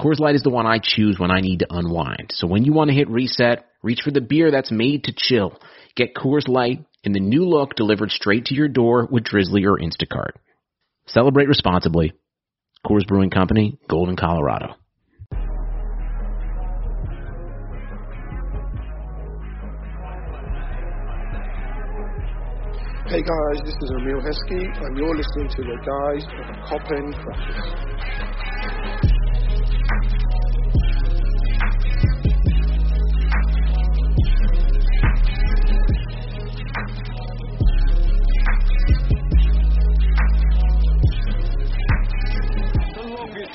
Coors Light is the one I choose when I need to unwind. So when you want to hit reset, reach for the beer that's made to chill. Get Coors Light in the new look delivered straight to your door with Drizly or Instacart. Celebrate responsibly. Coors Brewing Company, Golden, Colorado. Hey guys, this is Emile Heskey, and you're listening to the guys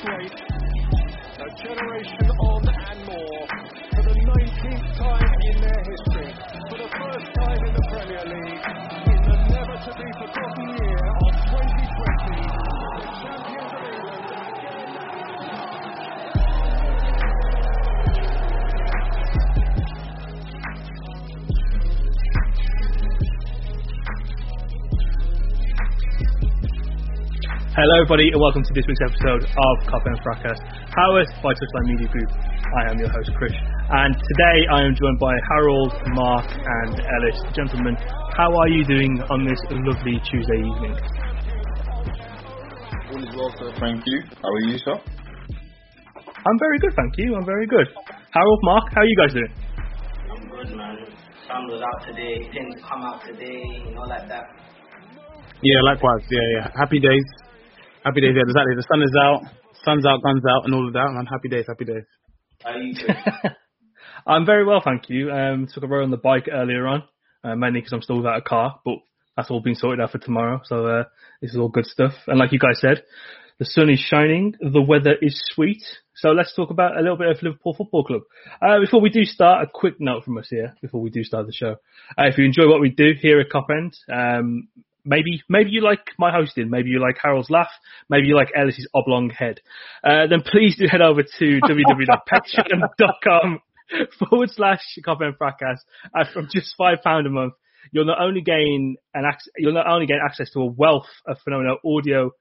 of Cop End Fracas. Hello, everybody, and welcome to this week's episode of Cop End Fracas, powered by Touchline Media Group. I am your host, Chris, and today I am joined by Harold, Mark, and Ellis. Gentlemen, how are you doing on this lovely Tuesday evening? All is well, sir. Thank you. How are you, sir? I'm very good, thank you. I'm very good. Harold, Mark, how are you guys doing? I'm good, man. Sun was out today, didn't come out today, you know, like that. Yeah, likewise. Yeah, yeah. Happy days. Happy days, yeah, exactly. The sun is out, sun's out, guns out, and all of that, man. Happy days, happy days. How are you I'm very well, thank you. Um, took a ride on the bike earlier on, uh, mainly because I'm still without a car, but that's all been sorted out for tomorrow. So uh, this is all good stuff. And like you guys said, the sun is shining, the weather is sweet. So let's talk about a little bit of Liverpool Football Club. Uh, before we do start, a quick note from us here before we do start the show. Uh, if you enjoy what we do here at Cop End, um, maybe maybe you like my hosting, maybe you like Harold's laugh, maybe you like Ellis's oblong head, uh, then please do head over to www.patreon.com forward slash Cop End Fracas. Uh, from just five pound a month, you'll not only gain an ac- you'll not only gain access to a wealth of phenomenal audio,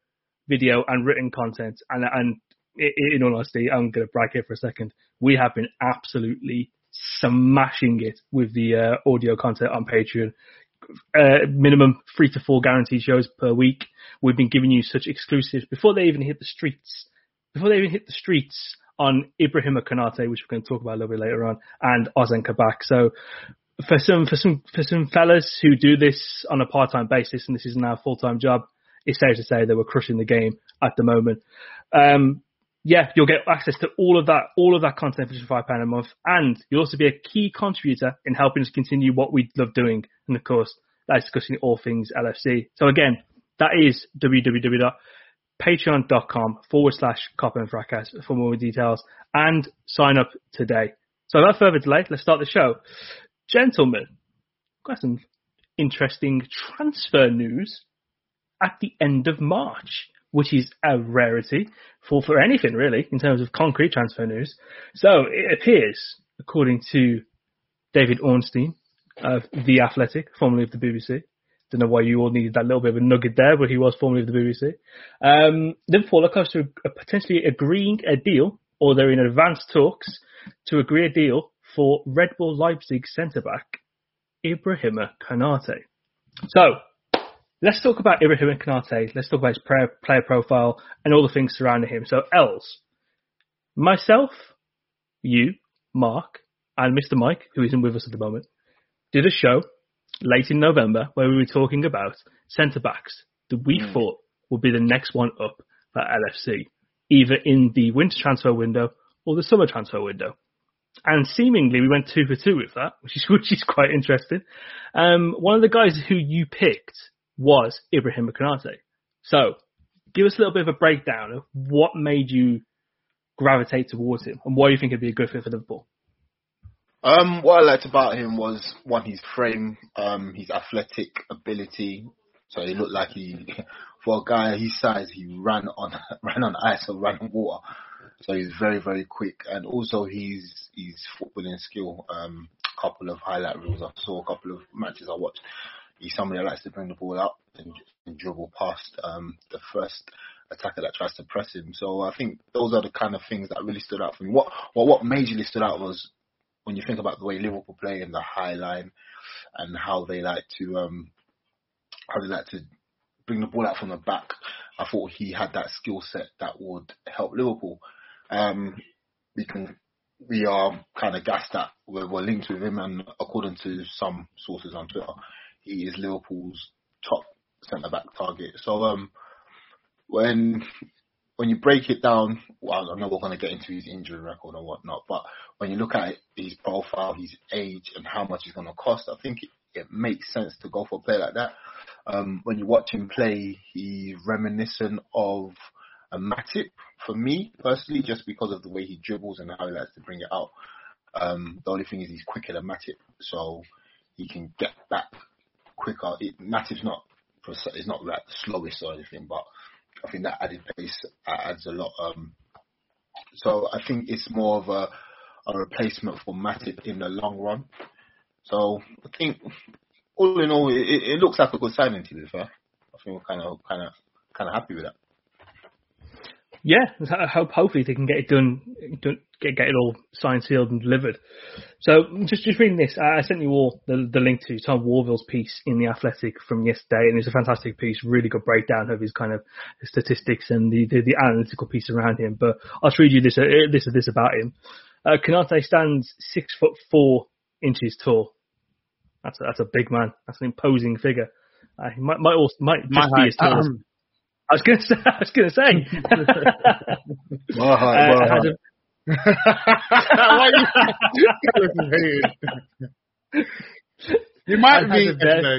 video, and written content, and and in all honesty, I'm going to brag here for a second. We have been absolutely smashing it with the uh, audio content on Patreon uh, minimum three to four guaranteed shows per week. We've been giving you such exclusives before they even hit the streets, before they even hit the streets on Ibrahim Konate, which we're going to talk about a little bit later on, and Ozan Kabak. So for some for some for some fellas who do this on a part time basis, and this is now a full time job, it's safe to say they were crushing the game at the moment. Um, yeah, you'll get access to all of that, all of that content for just five pound a month, and you'll also be a key contributor in helping us continue what we love doing, and of course, that's discussing all things LFC. So again, that is www.patreon.com forward slash Cop End Fracas for more details and sign up today. So without further delay, let's start the show. Gentlemen, got some interesting transfer news at the end of March which is a rarity for, for anything really in terms of concrete transfer news. So it appears, according to David Ornstein, of The Athletic, formerly of the BBC. Don't know why you all needed that little bit of a nugget there, but he was formerly of the BBC. Um, Liverpool are close to potentially agreeing a deal, or they're in advanced talks to agree a deal for Red Bull Leipzig centre back Ibrahima Konate. So, let's talk about Ibrahima Konate. Let's talk about his player, player profile and all the things surrounding him. So, Els, myself, you, Mark, and Mr. Mike, who isn't with us at the moment, did a show late in November where we were talking about centre backs that we mm. thought would be the next one up for LFC, either in the winter transfer window or the summer transfer window. And seemingly we went two for two with that, which is which is quite interesting. Um, one of the guys who you picked was Ibrahim Konate. So, give us a little bit of a breakdown of what made you gravitate towards him and why you think he'd be a good fit for Liverpool. Um, what I liked about him was one, his frame, um, his athletic ability. So he looked like he, for a guy his size, he ran on ran on ice or ran on water. So he's very very quick, and also his his footballing skill. Um, couple of highlight reels I saw, a couple of matches I watched. He's somebody that likes to bring the ball up and, and dribble past um, the first attacker that tries to press him. So I think those are the kind of things that really stood out for me. What what what majorly stood out was when you think about the way Liverpool play in the high line and how they like to um, how they like to bring the ball out from the back. I thought he had that skill set that would help Liverpool. Um, we can we are kind of gassed that we're, we're linked with him, and according to some sources on Twitter, he is Liverpool's top centre back target. So um, when when you break it down, well, I know we're going to get into his injury record and whatnot, but when you look at his profile, his age, and how much he's going to cost, I think it, it, makes sense to go for a player like that. Um, when you watch him play, he's reminiscent of a Matip for me personally, just because of the way he dribbles and how he likes to bring it out. Um, the only thing is he's quicker than Matip, so he can get back quicker. It, Matip's not it's not like the slowest or anything, but I think that added pace adds a lot. Um, so I think it's more of a, a replacement for Matip in the long run. So I think all in all, it, it looks like a good signing to be fair. I think we're kind of kind of kind of happy with that yeah, I hope hopefully they can get it done, get get it all signed, sealed, and delivered. So just just reading this, I sent you all the, the link to Tom Worville's piece in the Athletic from yesterday, and it's a fantastic piece, really good breakdown of his kind of statistics and the the, the analytical piece around him. But I'll just read you this uh, this this about him. Uh, stands six foot four inches tall. That's a, that's a big man. That's an imposing figure. Uh, he might might also might just My be as tall as, I was going to say. I was going to say. well, hi, well, uh, you might be,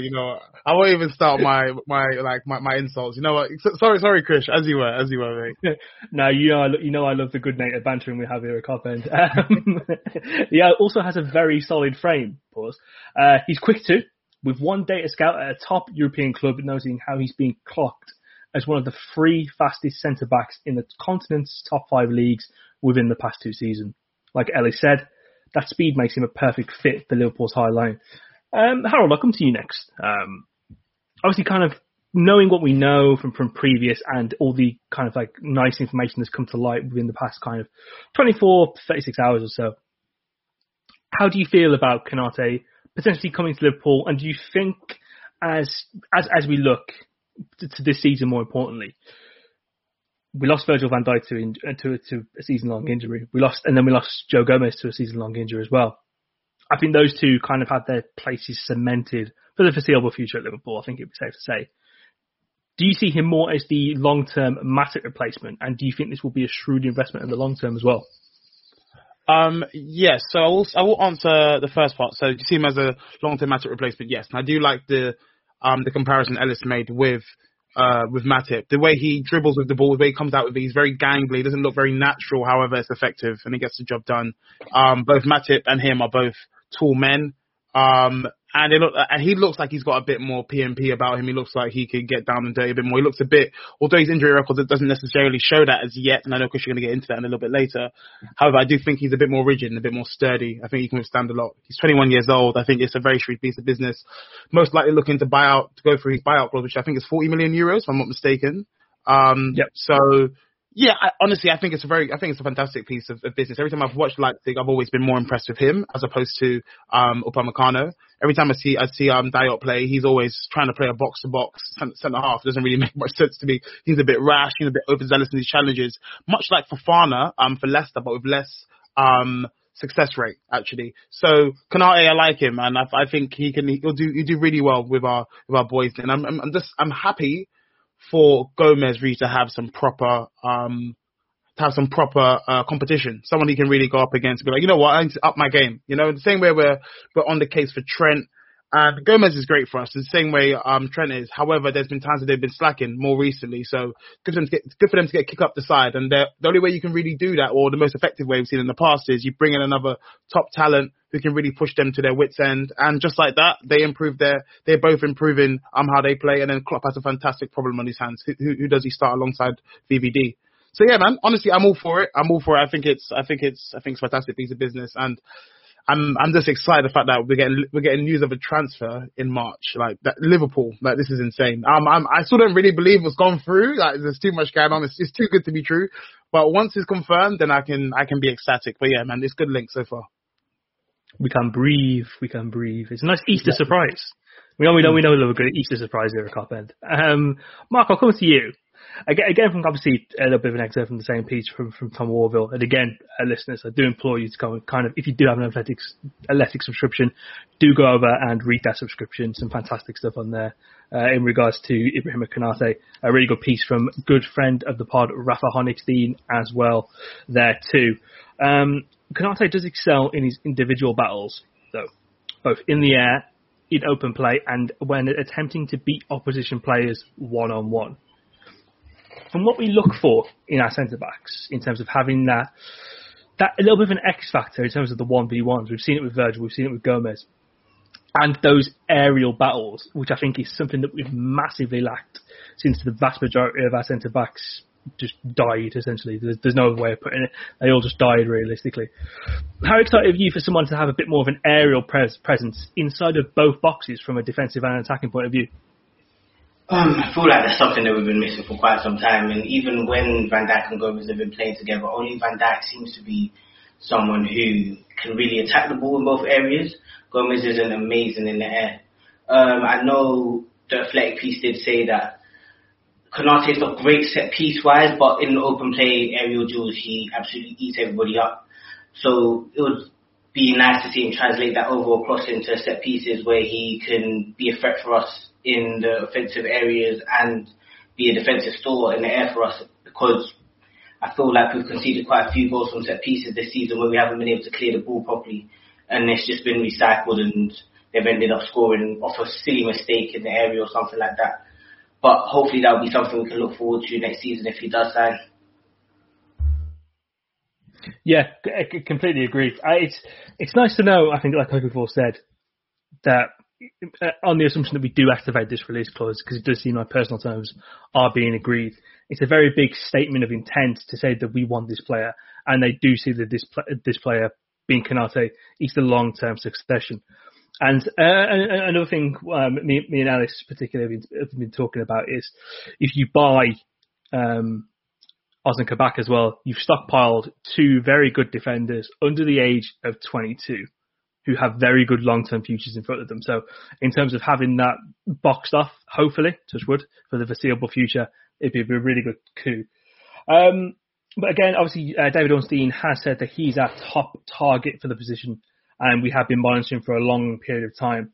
you know, I won't even start my my like my, my insults. You know what? sorry, sorry, Chris. As you were, as you were, mate. no, you know, I, you know, I love the good native bantering we have here at Cop End. Um, yeah, also has a very solid frame. Pause. Uh, he's quick too, with one data scout at a top European club noting how he's being clocked as one of the three fastest centre backs in the continent's top five leagues within the past two seasons. Like Ellie said, that speed makes him a perfect fit for Liverpool's high line. Um, Harold, I'll come to you next. Um, obviously, kind of knowing what we know from, from previous and all the kind of like nice information that's come to light within the past kind of 24, 36 hours or so. How do you feel about Konate potentially coming to Liverpool? And do you think, as as as we look to, this season more importantly. We lost Virgil van Dijk to, uh, to, to a season long injury. We lost, and then we lost Joe Gomez to a season long injury as well. I think those two kind of had their places cemented for the foreseeable future at Liverpool. I think it'd be safe to say. Do you see him more as the long term Matip replacement, and do you think this will be a shrewd investment in the long term as well? Um, yes, so I will, I will answer the first part. So do you see him as a long term Matip replacement? Yes, and I do like the um, the comparison Ellis made with uh, with Matip. The way he dribbles with the ball, the way he comes out with it, he's very gangly. Doesn't look very natural. However, it's effective and he gets the job done. Um, both Matip and him are both tall men. Um, and it look, and he looks like he's got a bit more PMP about him. He looks like he could get down and dirty a bit more. He looks a bit, although his injury record it doesn't necessarily show that as yet. And I know Chris, you're going to get into that in a little bit later. However, I do think he's a bit more rigid and a bit more sturdy. I think he can withstand a lot. He's 21 years old. I think it's a very shrewd piece of business. Most likely looking to buy out, to go through his buyout clause, which I think is 40 million euros, if I'm not mistaken. Um, yep. So yeah, I, honestly, I think it's a very, I think it's a fantastic piece of, of, business. Every time I've watched Leipzig, I've always been more impressed with him as opposed to um, Upamecano. Every time I see, I see um, Diop play, he's always trying to play a box to box centre half. It doesn't really make much sense to me. He's a bit rash, he's a bit overzealous in his challenges, much like Fofana um, for Leicester, but with less um, success rate actually. So Konate, I like him, and I, I think he can, he'll do, he'll do really well with our with our boys. And I'm, I'm just, I'm happy for Gomez really to have some proper um to have some proper uh, competition. Someone he can really go up against and be like, you know what, I need to up my game. You know, the same way we're we're on the case for Trent. And Gomez is great for us, the same way um, Trent is. However, there's been times that they've been slacking more recently, so good for them to get good for them to get kick up the side. And the only way you can really do that, or the most effective way we've seen in the past, is you bring in another top talent who can really push them to their wits end. And just like that, they improve their, they're both improving um how they play. And then Klopp has a fantastic problem on his hands. Who, who does he start alongside VVD? So yeah, man. Honestly, I'm all for it. I'm all for it. I think it's, I think it's, I think it's fantastic piece of business. And I'm I'm just excited the fact that we're getting we're getting news of a transfer in March. Like that Liverpool, like this is insane. Um, I'm I still don't really believe what's gone through. Like there's too much going on. It's, it's too good to be true. But once it's confirmed, then I can I can be ecstatic. But yeah, man, it's good link so far. We can breathe. We can breathe. It's a nice Easter yeah. surprise. We know we know we know a good Easter surprise here at Cop End. Um, Mark, I'll come to you. Again, from obviously a little bit of an excerpt from the same piece from, from Tom Worville. And again, uh, listeners, I do implore you to go and kind of, if you do have an athletics, athletic subscription, do go over and read that subscription. Some fantastic stuff on there. Uh, in regards to Ibrahim Konate, a really good piece from good friend of the pod, Rafa Honigstein, as well there too. Um, Konate does excel in his individual battles, though, both in the air, in open play, and when attempting to beat opposition players one on one from what we look for in our centre backs in terms of having that that a little bit of an X factor in terms of the one v ones. We've seen it with Virgil, we've seen it with Gomez, and those aerial battles, which I think is something that we've massively lacked since the vast majority of our centre backs just died. Essentially, there's, there's no other way of putting it. They all just died realistically. How excited are you for someone to have a bit more of an aerial pres- presence inside of both boxes from a defensive and attacking point of view? Um, I feel like that's something that we've been missing for quite some time. And even when Van Dijk and Gomez have been playing together, only Van Dijk seems to be someone who can really attack the ball in both areas. Gomez isn't amazing in the air. Um, I know the athletic piece did say that Konate is not great set piece wise, but in the open play aerial duels, he absolutely eats everybody up. So it would be nice to see him translate that over across into set pieces where he can be a threat for us in the offensive areas and be a defensive store in the air for us because I feel like we've conceded quite a few goals from set pieces this season where we haven't been able to clear the ball properly and it's just been recycled and they've ended up scoring off a silly mistake in the area or something like that. But hopefully that'll be something we can look forward to next season if he does sign. Yeah, I completely agree. It's it's nice to know. I think, like I before said, that on the assumption that we do activate this release clause, because it does seem like personal terms are being agreed, it's a very big statement of intent to say that we want this player, and they do see that this this player being Konate is the long term succession. And uh, another thing um, me, me, and Alice particularly have been, talking about is if you buy um, Ozan Kabak as well, you've stockpiled two very good defenders under the age of 22 who have very good long-term futures in front of them. So in terms of having that boxed off, hopefully, touch wood, for the foreseeable future, it'd be a really good coup. Um, but again, obviously, uh, David Ornstein has said that he's our top target for the position, and we have been monitoring for a long period of time.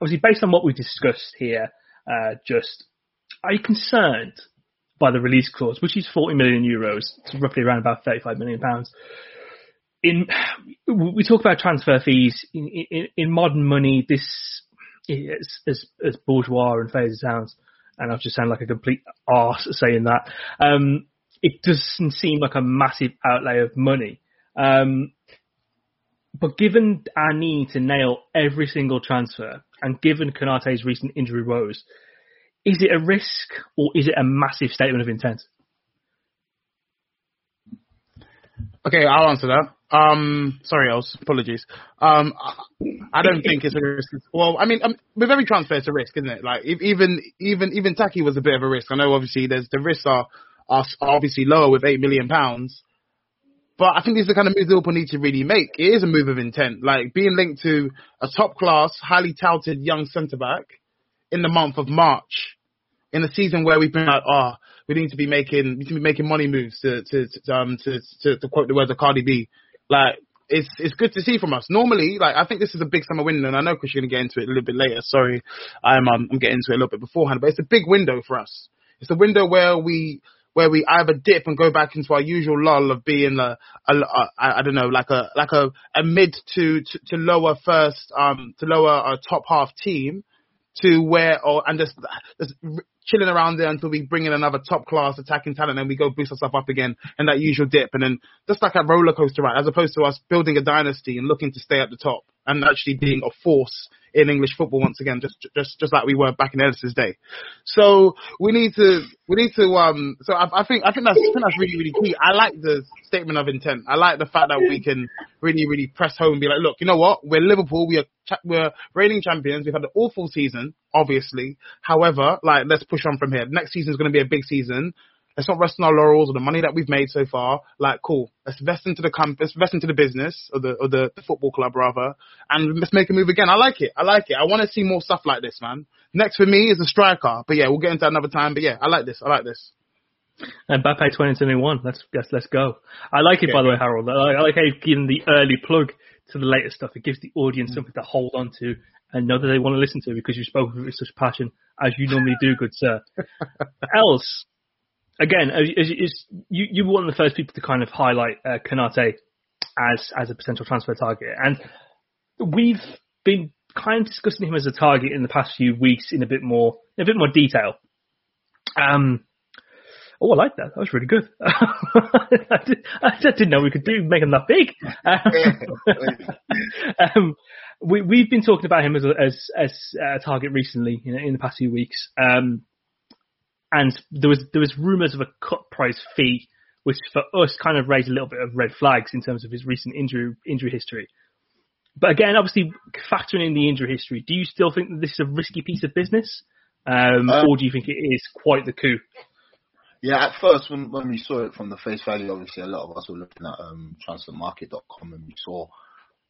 Obviously, based on what we discussed here, uh, just are you concerned by the release clause, which is 40 million euros, it's roughly around about 35 million pounds? In we talk about transfer fees in, in, in modern money. This is as, as bourgeois and fair as it sounds, and I've just sound like a complete arse saying that. Um, it doesn't seem like a massive outlay of money. Um, but given our need to nail every single transfer, and given Konate's recent injury woes, is it a risk or is it a massive statement of intent? Okay, I'll answer that. Um, sorry, else. Apologies. Um, I don't think it's a risk. Well, I mean, um, with every transfer, it's a risk, isn't it? Like, even even even Taki was a bit of a risk. I know, obviously, there's the risks are are obviously lower with eight million pounds. But I think these are the kind of moves Liverpool need to really make. It is a move of intent, like being linked to a top class, highly touted young centre back in the month of March, in a season where we've been like, oh, we need to be making, we need to be making money moves to to to, um, to, to, to quote the words of Cardi B. Like it's it's good to see from us. Normally, like I think this is a big summer window, and I know Chris you're gonna get into it a little bit later. Sorry, I'm um, I'm getting into it a little bit beforehand, but it's a big window for us. It's a window where we where we either dip and go back into our usual lull of being a, a, a I don't know, like a like a, a mid to, to, to lower first um to lower a uh, top half team to where or and just just chilling around there until we bring in another top class attacking talent and we go boost ourselves up again and that usual dip. And then just like a roller coaster ride as opposed to us building a dynasty and looking to stay at the top and actually being a force in English football once again, just just just like we were back in Ellis's day. So we need to we need to um. So I, I think I think that's I think that's really really key. I like the statement of intent. I like the fact that we can really really press home and be like, look, you know what? We're Liverpool. We are we're reigning champions. We've had an awful season, obviously. However, like let's push on from here. Next season is going to be a big season let's not rest on our laurels or the money that we've made so far. Like, cool, let's invest into the comp, let's invest into the business or the or the, the football club rather, and let's make a move again. I like it. I like it. I want to see more stuff like this, man. Next for me is a striker, but yeah, we'll get into that another time. But yeah, I like this. I like this. And Mbappe 2021. Let's let's let's go. I like it by the way, Harold. I, like how you've given the early plug to the latest stuff. It gives the audience mm. something to hold on to and know that they want to listen to because you spoke with such passion as you normally do, good sir. Else, again, as, as, you you were one of the first people to kind of highlight uh, Konate as as a potential transfer target, and we've been kind of discussing him as a target in the past few weeks in a bit more in a bit more detail. Um, oh, I like that. That was really good. I, did, didn't know we could do make him that big. um, we we've been talking about him as a, as as a target recently in, in the past few weeks. Um, and there was there was rumours of a cut price fee, which for us kind of raised a little bit of red flags in terms of his recent injury injury history. But again, obviously factoring in the injury history, do you still think that this is a risky piece of business, um, um, or do you think it is quite the coup? Yeah, at first when when we saw it from the face value, obviously a lot of us were looking at um, transfermarkt.com and we saw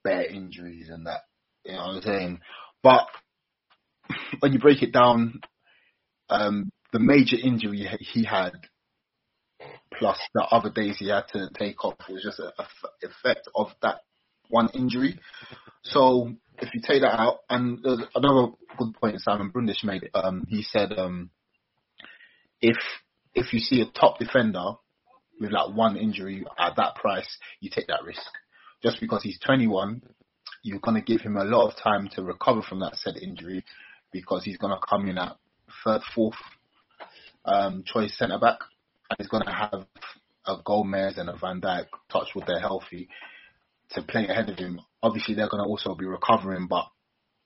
bare injuries and that. You know what I'm saying? But when you break it down, um, the major injury he had, plus the other days he had to take off, was just an effect of that one injury. So if you take that out, and another good point Simon Brundish made, um, he said um, if if you see a top defender with like one injury at that price, you take that risk. Just because he's 21, you're going to give him a lot of time to recover from that said injury because he's going to come in at third, fourth um, choice centre back, and he's going to have a Gomez and a Van Dijk touch with they're healthy to play ahead of him. Obviously, they're going to also be recovering, but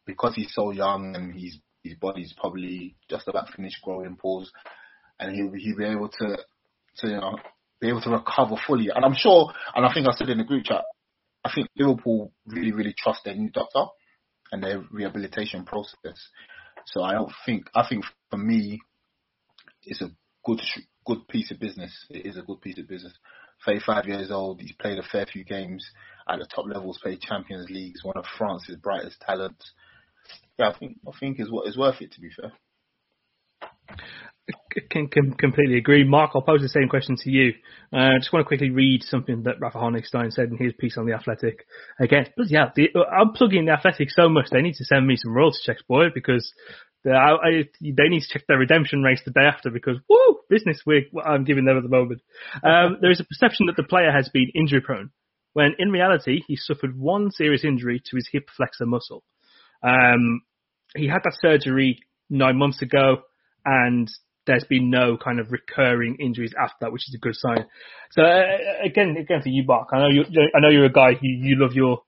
because he's so young and he's, his body's probably just about finished growing pause, and he'll, he'll be able to, to you know, be able to recover fully. And I'm sure, and I think I said in the group chat, I think Liverpool really, really trust their new doctor and their rehabilitation process. So I don't think, I think for me, it's a good good piece of business. It is a good piece of business. 35 years old, he's played a fair few games at the top levels, played Champions Leagues, one of France's brightest talents. Yeah, I think I think is what is worth it to be fair. Can, can completely agree. Mark, I'll pose the same question to you. Uh, I uh, just want to quickly read something that Rafa Honigstein said in his piece on the Athletic. Again, but yeah, the, I'm plugging the Athletic so much they need to send me some royalty checks, boy, because I, I, they need to check their redemption race the day after because woo business week I'm giving them at the moment. Um, there is a perception that the player has been injury prone, when in reality he suffered one serious injury to his hip flexor muscle. Um, he had that surgery nine months ago, and there's been no kind of recurring injuries after that, which is a good sign. So uh, again, again for you, Mark, I know you, I know you're a guy who you love your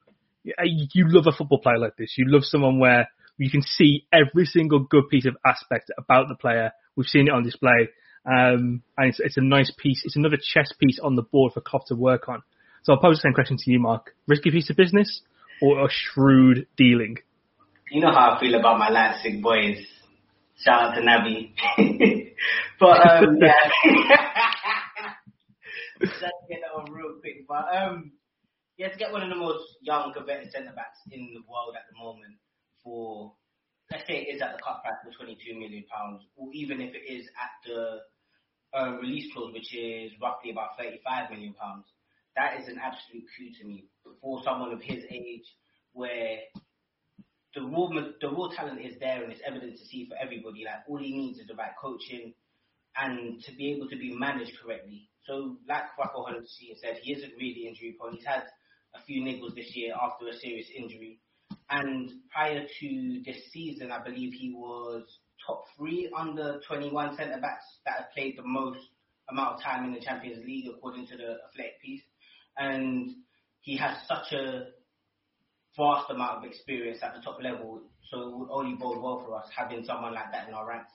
you love a football player like this. You love someone where you can see every single good piece of aspect about the player. We've seen it on display. Um, and it's, it's a nice piece. It's another chess piece on the board for Klopp to work on. So I'll pose the same question to you, Mark. Risky piece of business or a shrewd dealing? You know how I feel about my Leipzig boys. Shout out to Naby. but um, yeah. Let's get that on real quick. But um, yeah, to get one of the most young, coveted centre backs in the world at the moment for let's say it is at the cut price for 22 million pounds, or even if it is at the uh, release clause, which is roughly about 35 million pounds, that is an absolute coup to me for someone of his age, where the raw the raw talent is there and it's evident to see for everybody. Like all he needs is the right coaching and to be able to be managed correctly. So, like Rocco Hunnessy said, he isn't really injury prone. He's had a few niggles this year after a serious injury. And prior to this season, I believe he was top three under 21 centre backs that have played the most amount of time in the Champions League, according to the Athletic piece. And he has such a vast amount of experience at the top level, so it would only bode well for us having someone like that in our ranks.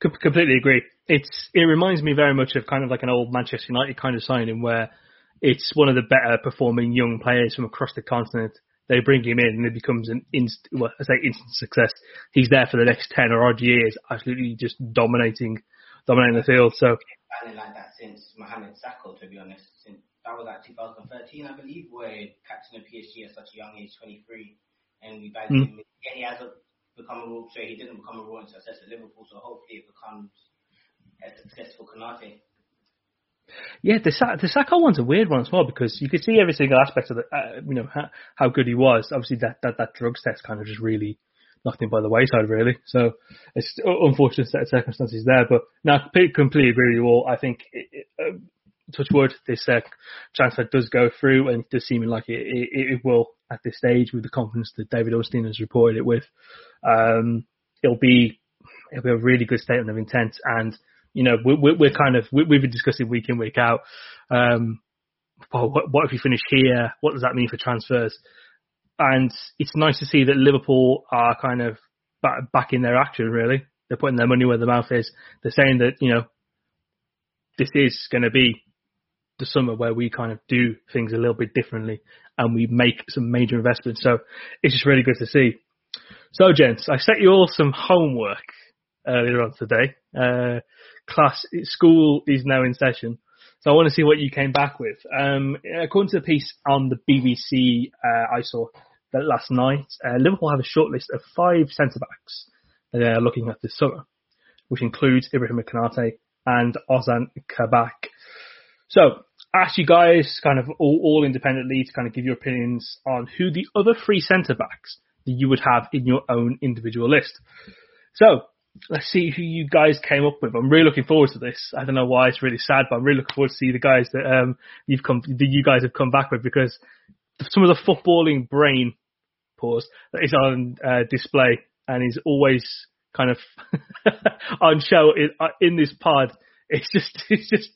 Completely agree. It's it reminds me very much of kind of like an old Manchester United kind of signing where it's one of the better performing young players from across the continent they bring him in and it becomes an inst well, I say instant success. He's there for the next ten or odd years, absolutely just dominating, dominating the field. So. Banning like that since Mohamed Sakho, to be honest. Since that was like 2013, I believe, where captain of PSG at such a young age, 23, and we bagged mm. him. Yeah, he hasn't become a role. So he didn't become a royal success at Liverpool. So hopefully it becomes a successful Konate. Yeah, the the Sakho one's a weird one as well because you could see every single aspect of the, uh, you know, how, how, good he was. Obviously, that, that that drugs test kind of just really knocked him by the wayside, really. So it's unfortunate set of circumstances there. But now, completely agree with you all. I think, it, it, uh, touch wood, this uh, transfer does go through and it does seem like it, it, will at this stage with the confidence that David Ornstein has reported it with. Um, it'll be it'll be a really good statement of intent and you know, we're, we're kind of, we've been discussing week in, week out. Um, well, what, what if we finish here? What does that mean for transfers? And it's nice to see that Liverpool are kind of back, back in their action, really. They're putting their money where their mouth is. They're saying that, you know, this is going to be the summer where we kind of do things a little bit differently and we make some major investments. So it's just really good to see. So, gents, I set you all some homework earlier on today. Uh, class school is now in session. So I want to see what you came back with. Um, according to the piece on the BBC, uh, I saw that last night, uh, Liverpool have a short list of five centre backs that they're looking at this summer, which includes Ibrahim Konate and Ozan Kabak. So, ask you guys kind of all, all independently to kind of give your opinions on who the other three centre backs that you would have in your own individual list. So, let's see who you guys came up with. I'm really looking forward to this. I don't know why it's really sad, but I'm really looking forward to see the guys that um, you've come, that you guys have come back with because some of the footballing brain pause that is on uh, display and is always kind of on show in, uh, in, this pod. It's just, it's just,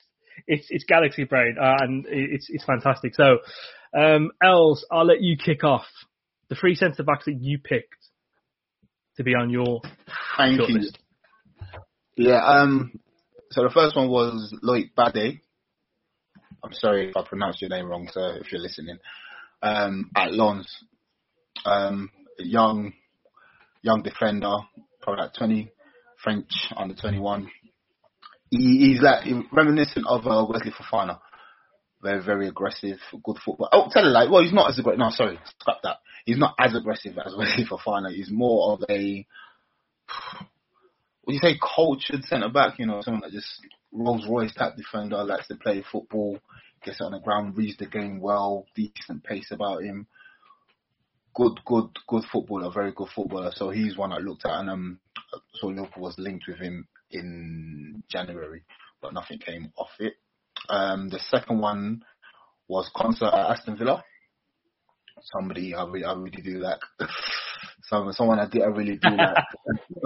it's it's galaxy brain uh, and it's it's fantastic. So, um, Els, I'll let you kick off the three centre backs that you picked to be on your Thank you. Yeah, um, so the first one was Loic Bade. I'm sorry if I pronounced your name wrong, sir, if you're listening. Um, at Lens, um, a young, young defender, probably like 20, French under 21. He, he's like reminiscent of uh, Wesley Fofana. Very, very aggressive, good football. Oh, tell you like, well, he's not as aggressive. No, sorry, scrap that. He's not as aggressive as Wesley Fofana. He's more of a would you say cultured centre back? You know, someone that just Rolls Royce type defender, likes to play football, gets on the ground, reads the game well, decent pace about him. Good, good, good footballer, very good footballer. So he's one I looked at, and um, so Liverpool was linked with him in January, but nothing came off it. Um, the second one was Konsa at Aston Villa. Somebody I really, I really do like. So someone I did I really do like.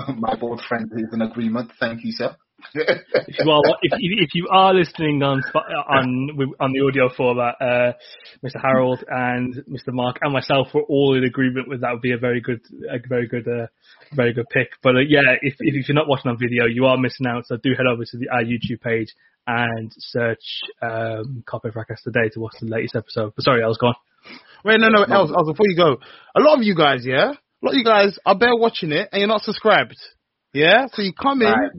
My board friend is in agreement. Thank you, sir. if you are if, if you are listening on on on the audio format, uh, Mr. Harold and Mr. Mark and myself were all in agreement with that would be a very good a very good uh, very good pick. But uh, yeah, if, if you're not watching on video, you are missing out. So do head over to the, our YouTube page and search um, Copy Fracas today to watch the latest episode. But sorry, I was gone. Wait, no, no, Els, Els, before you go, a lot of you guys, yeah, a lot of you guys are there watching it and you're not subscribed. Yeah, so you come in right,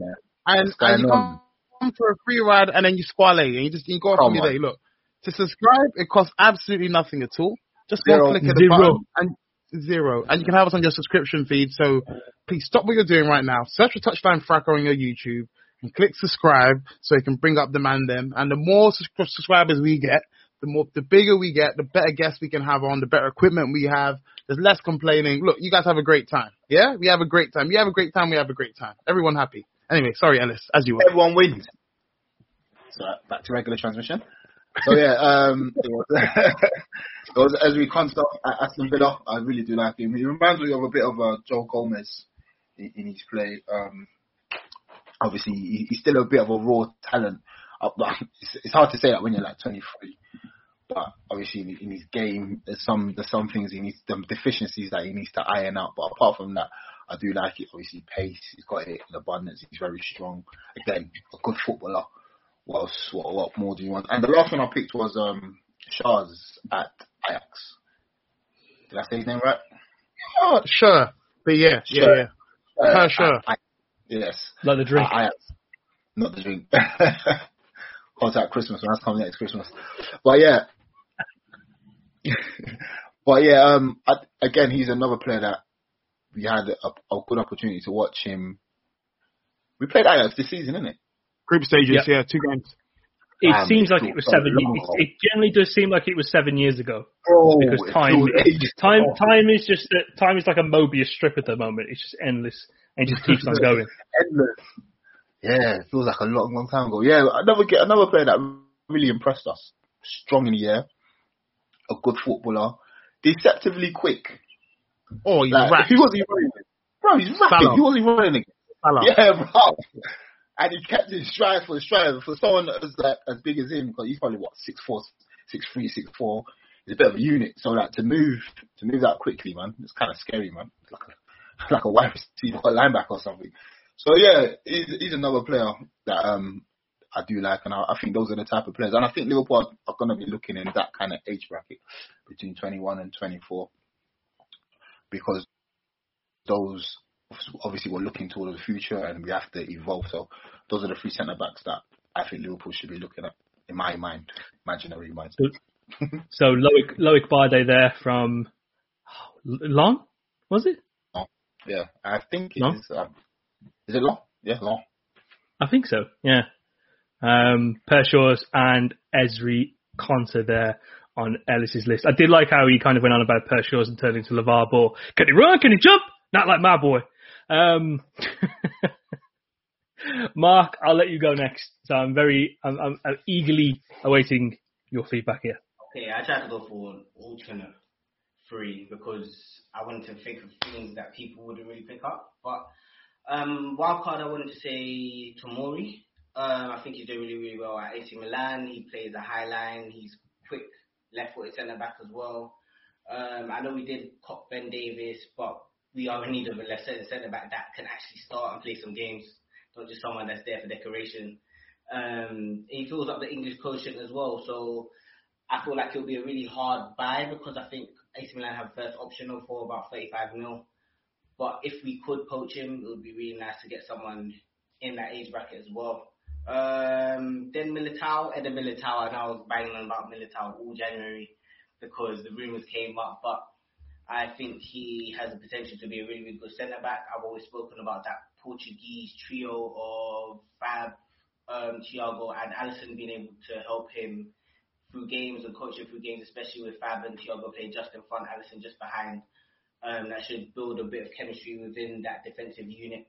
and, and you come for a free ride and then you squall and you just you go off on your. Look, to subscribe it costs absolutely nothing at all. Just zero. one click of the zero. button and zero, and you can have us on your subscription feed. So please stop what you're doing right now. Search for Touchline Fracas on your YouTube and click subscribe so it can bring up the man them. And the more subscribers we get, the more, the bigger we get, the better guests we can have on, the better equipment we have. There's less complaining. Look, you guys have a great time. Yeah, we have a great time. You have a great time. We have a great time. Everyone happy. Anyway, sorry, Ellis, as you were. Everyone wins. So back to regular transmission. So yeah, um, it was, it was Ezri Konsa at Aston Villa. I really do like him. He reminds me of a bit of a Joe Gomez in, in his play. Um, obviously, he's still a bit of a raw talent. Uh, it's, it's hard to say that when you're like 23 but obviously in, his game, there's some there's some things he needs, some deficiencies that he needs to iron out. But apart from that, I do like it. Obviously, pace, he's got it in abundance. He's very strong. Again, a good footballer. What else? What, what more do you want? And the last one I picked was um Schuurs at Ajax. Did I say his name right? Oh, sure. But yeah, sure. yeah, yeah. Uh, uh, sure. I, I, yes. Like the drink. Uh, Ajax. Not the drink. Contact Christmas when that's coming next Christmas. But yeah, but yeah, um, I, again, he's another player that we had a, a, good opportunity to watch him. We played Ajax this season, isn't it? Group stages, yep. yeah, two games. It um, seems like it was seven. Years, it generally does seem like it was seven years ago. Oh, because time, time, time is just time is like a Mobius strip at the moment. It's just endless and just keeps on going. endless. Yeah, it feels like a long, long time ago. Yeah, another get another player that really impressed us. Strong in the air, a good footballer, deceptively quick. Oh, he's like, Who was he running with? Bro, he's rapid. Who was he running against? Salah. Yeah, bro. And he kept his stride for stride for someone as like as big as him because he's probably what six four, six three, six four. He's a bit of a unit. So like to move to move that quickly, man, it's kind of scary, man. It's like a like a wide receiver, a linebacker or something. So yeah, he's, he's another player that um I do like, and I, I, think those are the type of players. And I think Liverpool are, are going to be looking in that kind of age bracket between 21 and 24 because those obviously we're looking toward the future and we have to evolve. So those are the three centre backs that I think Liverpool should be looking at in my mind, imaginary mind. so Loic Loic Bade there from Long, was it? Yeah, I think it is. Um, is it Long? Yeah, Long. I think so. Yeah um, Pershaw's and Ezri Konsa there on Ellis's list. I did like how he kind of went on about Pershaw's and turned into LeVar Ball. Can he run? Can he jump? Not like my boy. Um, Mark, I'll let you go next. So I'm very, I'm, I'm, I'm, eagerly awaiting your feedback here. Okay, I tried to go for an alternate three because I wanted to think of things that people wouldn't really pick up. But um, wild card, I wanted to say Tomori. Um, I think he's doing really, really well at AC Milan. He plays a high line. He's quick, left-footed centre back as well. Um, I know we did cop Ben Davis, but we are in need of a left centre back that can actually start and play some games, not just someone that's there for decoration. Um, he fills up the English quotient as well, so I feel like it'll be a really hard buy because I think AC Milan have first option for about 35 mil. But if we could poach him, it would be really nice to get someone in that age bracket as well. Um, then Militao, Eder Militao, and I was banging on about Militao all January because the rumours came up, but I think he has the potential to be a really, really good centre back. I've always spoken about that Portuguese trio of Fab, um, Thiago, and Alisson being able to help him through games and coach him through games, especially with Fab and Thiago playing just in front, Alisson just behind. Um, that should build a bit of chemistry within that defensive unit.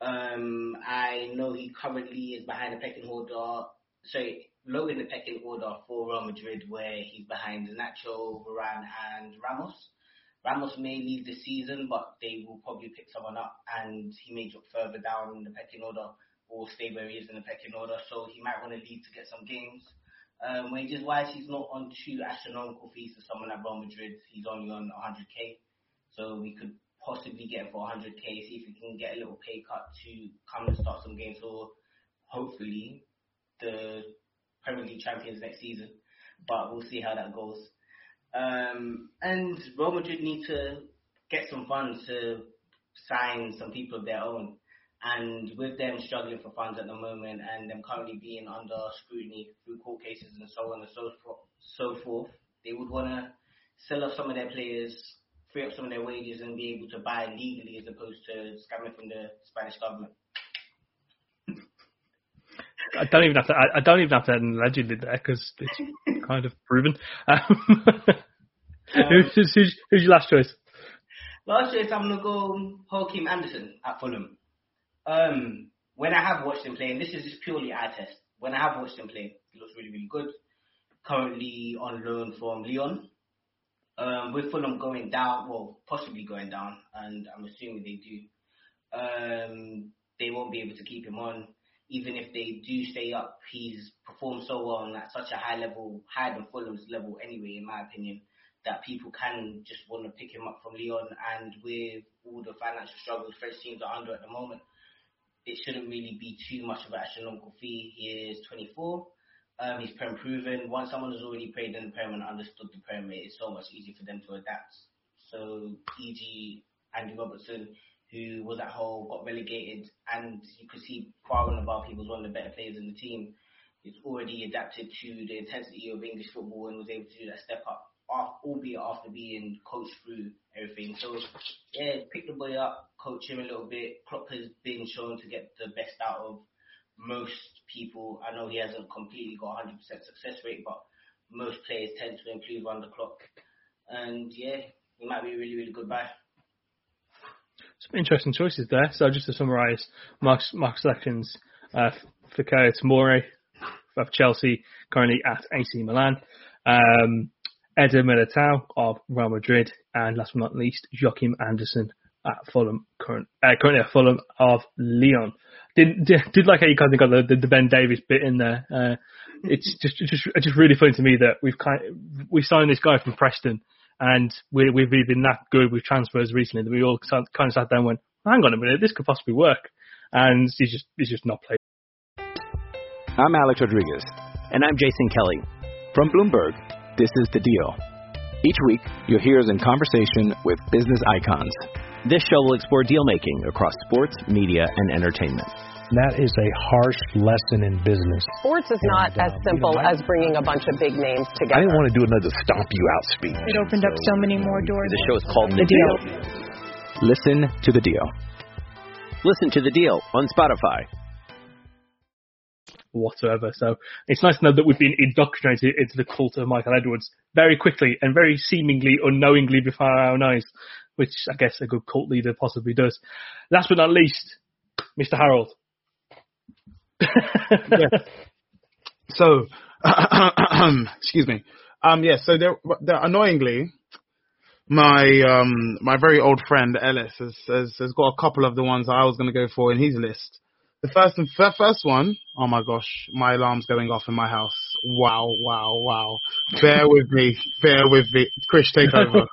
Um, I know he currently is behind the pecking order. Sorry, low in the pecking order for Real Madrid, where he's behind Nacho, Varane, and Ramos. Ramos may leave the season, but they will probably pick someone up, and he may drop further down in the pecking order or stay where he is in the pecking order. So he might want to leave to get some games. Um, wages wise, he's not on too astronomical fees for someone at Real Madrid. He's only on 100k, so we could possibly get him for 100k. See if we can get a little pay cut to come and start some games for hopefully the Premier League champions next season. But we'll see how that goes. Um, and Real Madrid need to get some funds to sign some people of their own. And with them struggling for funds at the moment and them currently being under scrutiny through court cases and so on and so, forth, so forth, they would want to sell off some of their players, free up some of their wages and be able to buy legally as opposed to scamming from the Spanish government. I don't even have to. I, I don't even have to add an allegedly there because it's kind of proven. Um, who's, who's, who's, your last choice? Last choice, I'm gonna go Joachim Andersen at Fulham. Um, when I have watched him play, and this is just purely eye test. When I have watched him play, he looks really, really good. Currently on loan from Lyon. Um, with Fulham going down, well, possibly going down, and I'm assuming they do. Um, they won't be able to keep him on even if they do stay up, he's performed so well and at such a high level, higher than Fulham's level anyway, in my opinion, that people can just want to pick him up from Lyon. And with all the financial struggles French teams are under at the moment, it shouldn't really be too much of an astronomical fee. He is 24. Um, he's Prem proven. Once someone has already played in the Prem and understood the Prem, it's so much easier for them to adapt. So, e.g., Andy Robertson, who was at Hull, got relegated, and you could see far and above he was one of the better players in the team. He's already adapted to the intensity of English football and was able to do that step up, albeit after being coached through everything. So, yeah, pick the boy up, coach him a little bit. Klopp has been shown to get the best out of most people. I know he hasn't completely got 100% success rate, but most players tend to improve under Klopp. And yeah, he might be a really, really good buy. Some interesting choices there. So just to summarise, Mark's, Mark's selections, uh, Fikayo Tomori of Chelsea, currently at AC Milan. Um, Eder Militao of Real Madrid, and last but not least, Joachim Andersen at Fulham, current, uh, currently at Fulham of Lyon. Did, did, did like how you kind of got the, the, the Ben Davies bit in there. Uh, it's just, just, just really funny to me that we've kind of, we signed this guy from Preston and we, we've been that good with transfers recently that we all kind of sat down and went, hang on a minute, this could possibly work. And he's just, he's just not played. I'm Alex Rodriguez. And I'm Jason Kelly. From Bloomberg, this is The Deal. Each week, you'll hear us in conversation with business icons. This show will explore deal making across sports, media, and entertainment. That is a harsh lesson in business. Sports is not uh, as simple you know, as bringing a bunch of big names together. I didn't want to do another stomp you out speech. It opened so, up so many more doors. The show is called The, the deal. deal. Listen to the deal. Listen to the deal on Spotify. Whatsoever. So it's nice to know that we've been indoctrinated into the cult of Michael Edwards very quickly and very seemingly unknowingly before our own eyes, which I guess a good cult leader possibly does. Last but not least, Mr. Harold yeah. So, excuse me. Um, yeah. So there, there, annoyingly, my um, my very old friend Ellis has, has has got a couple of the ones I was going to go for in his list. The first and first one, oh my gosh, my alarm's going off in my house. Wow, wow, wow. Bear with me, bear with me. Chris, take over.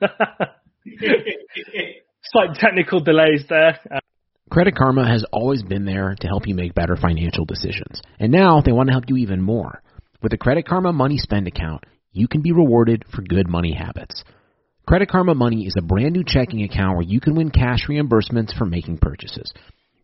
Slight technical delays there. Credit Karma has always been there to help you make better financial decisions. And now they want to help you even more. With a Credit Karma Money Spend account, you can be rewarded for good money habits. Credit Karma Money is a brand new checking account where you can win cash reimbursements for making purchases.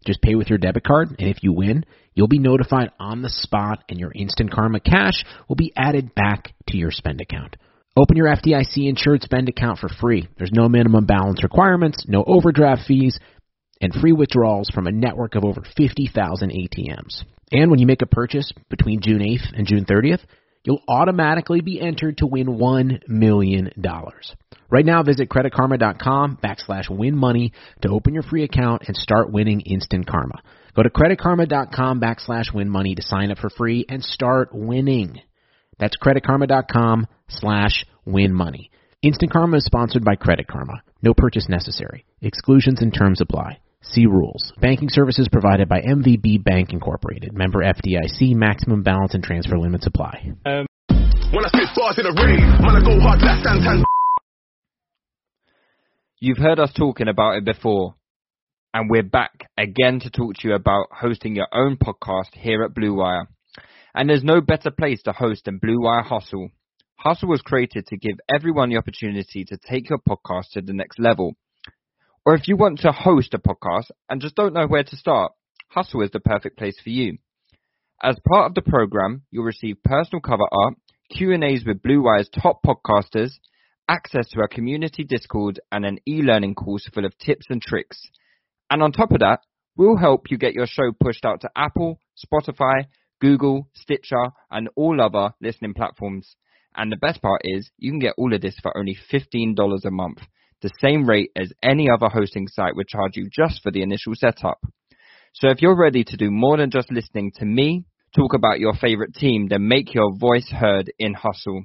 Just pay with your debit card, and if you win, you'll be notified on the spot, and your Instant Karma cash will be added back to your spend account. Open your FDIC insured spend account for free. There's no minimum balance requirements, no overdraft fees, and free withdrawals from a network of over 50,000 ATMs. And when you make a purchase between June 8th and June 30th, you'll automatically be entered to win $1 million. Right now, visit creditkarma.com backslash win money to open your free account and start winning instant karma. Go to creditkarma.com backslash win money to sign up for free and start winning. That's creditkarma.com slash win money. Instant Karma is sponsored by Credit Karma. No purchase necessary. Exclusions and terms apply. See rules. Banking services provided by MVB Bank Incorporated. Member FDIC. Maximum balance and transfer limits apply. Um, when I spit bars in the ring, man, I go hard like Santan. You've heard us talking about it before, and we're back again to talk to you about hosting your own podcast here at Blue Wire. And there's no better place to host than Blue Wire Hustle. Hustle was created to give everyone the opportunity to take your podcast to the next level. Or if you want to host a podcast and just don't know where to start, Hustle is the perfect place for you. As part of the program, you'll receive personal cover art, Q&As with Blue Wire's top podcasters, access to our community Discord, and an e-learning course full of tips and tricks. And on top of that, we'll help you get your show pushed out to Apple, Spotify, Google, Stitcher, and all other listening platforms. And the best part is, you can get all of this for only $15 a month, the same rate as any other hosting site would charge you just for the initial setup. So if you're ready to do more than just listening to me talk about your favorite team, then make your voice heard in Hustle.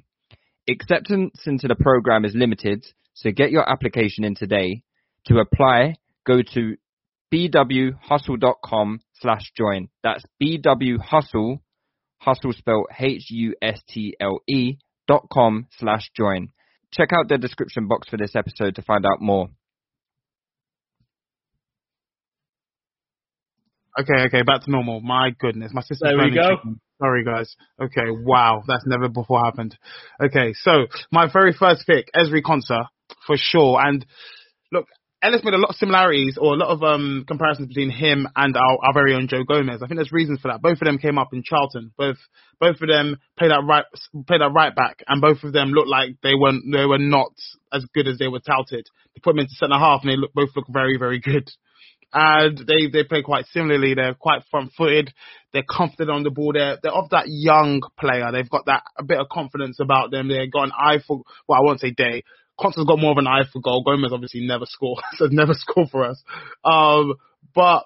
Acceptance into the program is limited, so get your application in today. To apply, go to bwhustle.com slash join. That's BW hustle hustle spelled H-U-S-T-L-E dot com slash join. Check out the description box for this episode to find out more. Okay, okay, back to normal. My goodness, my sister's There we go. Chicken. Sorry, guys. Okay, wow, that's never before happened. Okay, so my very first pick, Ezri Konsa, for sure. And look, Ellis made a lot of similarities or a lot of um, comparisons between him and our, our very own Joe Gomez. I think there's reasons for that. Both of them came up in Charlton. Both both of them played that right played at right back, and both of them looked like they weren't they were not as good as they were touted. They put them into centre half, and they look, both look very very good. And they they play quite similarly. They're quite front footed. They're confident on the ball. They're they're of that young player. They've got that a bit of confidence about them. They've got an eye for well, I won't say day. Konsa's got more of an eye for goal. Gomez obviously never score, so never score for us. Um, but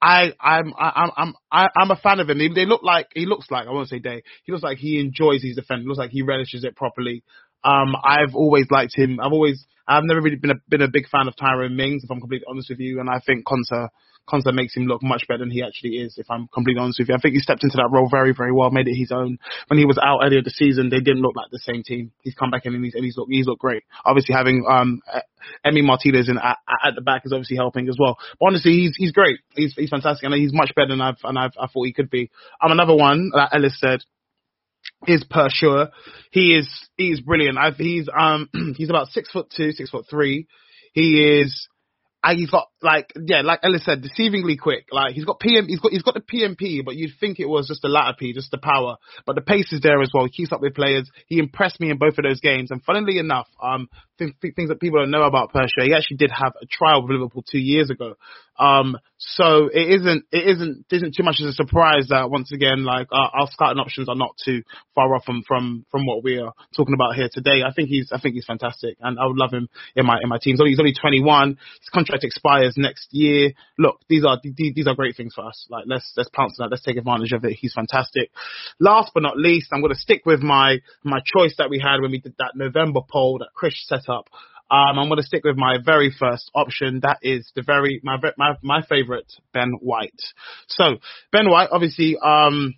I, I'm, I, I'm, I, I'm a fan of him. They, they look like he looks like I won't say day. He looks like he enjoys his defense. Looks like he relishes it properly. Um, I've always liked him. I've always, I've never really been a been a big fan of Tyrone Mings, if I'm completely honest with you. And I think Konsa Konsa makes him look much better than he actually is, if I'm completely honest with you. I think he stepped into that role very, very well, made it his own. When he was out earlier this season, they didn't look like the same team. He's come back in and he's, and he's looked, he's looked great. Obviously having, um, Emi Martinez in at, at the back is obviously helping as well. But honestly, he's, he's great. He's, he's fantastic and he's much better than I've, and I've, I thought he could be. Um, another one that Ellis said, is Perr Schuurs. He is he is brilliant. I've, he's um he's about six foot two, six foot three. He is. And he's got like yeah, like Ellis said, deceivingly quick. Like he's got PM, he's got he's got the PMP, but you'd think it was just the latter P, just the power. But the pace is there as well. He keeps up with players. He impressed me in both of those games. And funnily enough, um, th- th- things that people don't know about Persha, he actually did have a trial with Liverpool two years ago. Um, so it isn't it isn't isn't too much as a surprise that once again like our, our scouting options are not too far off from from from what we are talking about here today. I think he's I think he's fantastic, and I would love him in my in my team. He's only, he's only 21. His contract expires next year. Look, these are these, are great things for us. Like let's let's pounce on that. Let's take advantage of it. He's fantastic. Last but not least, I'm going to stick with my my choice that we had when we did that November poll that Chris set up. Um, I'm going to stick with my very first option. That is the very my my my favorite Ben White. So Ben White, obviously, um,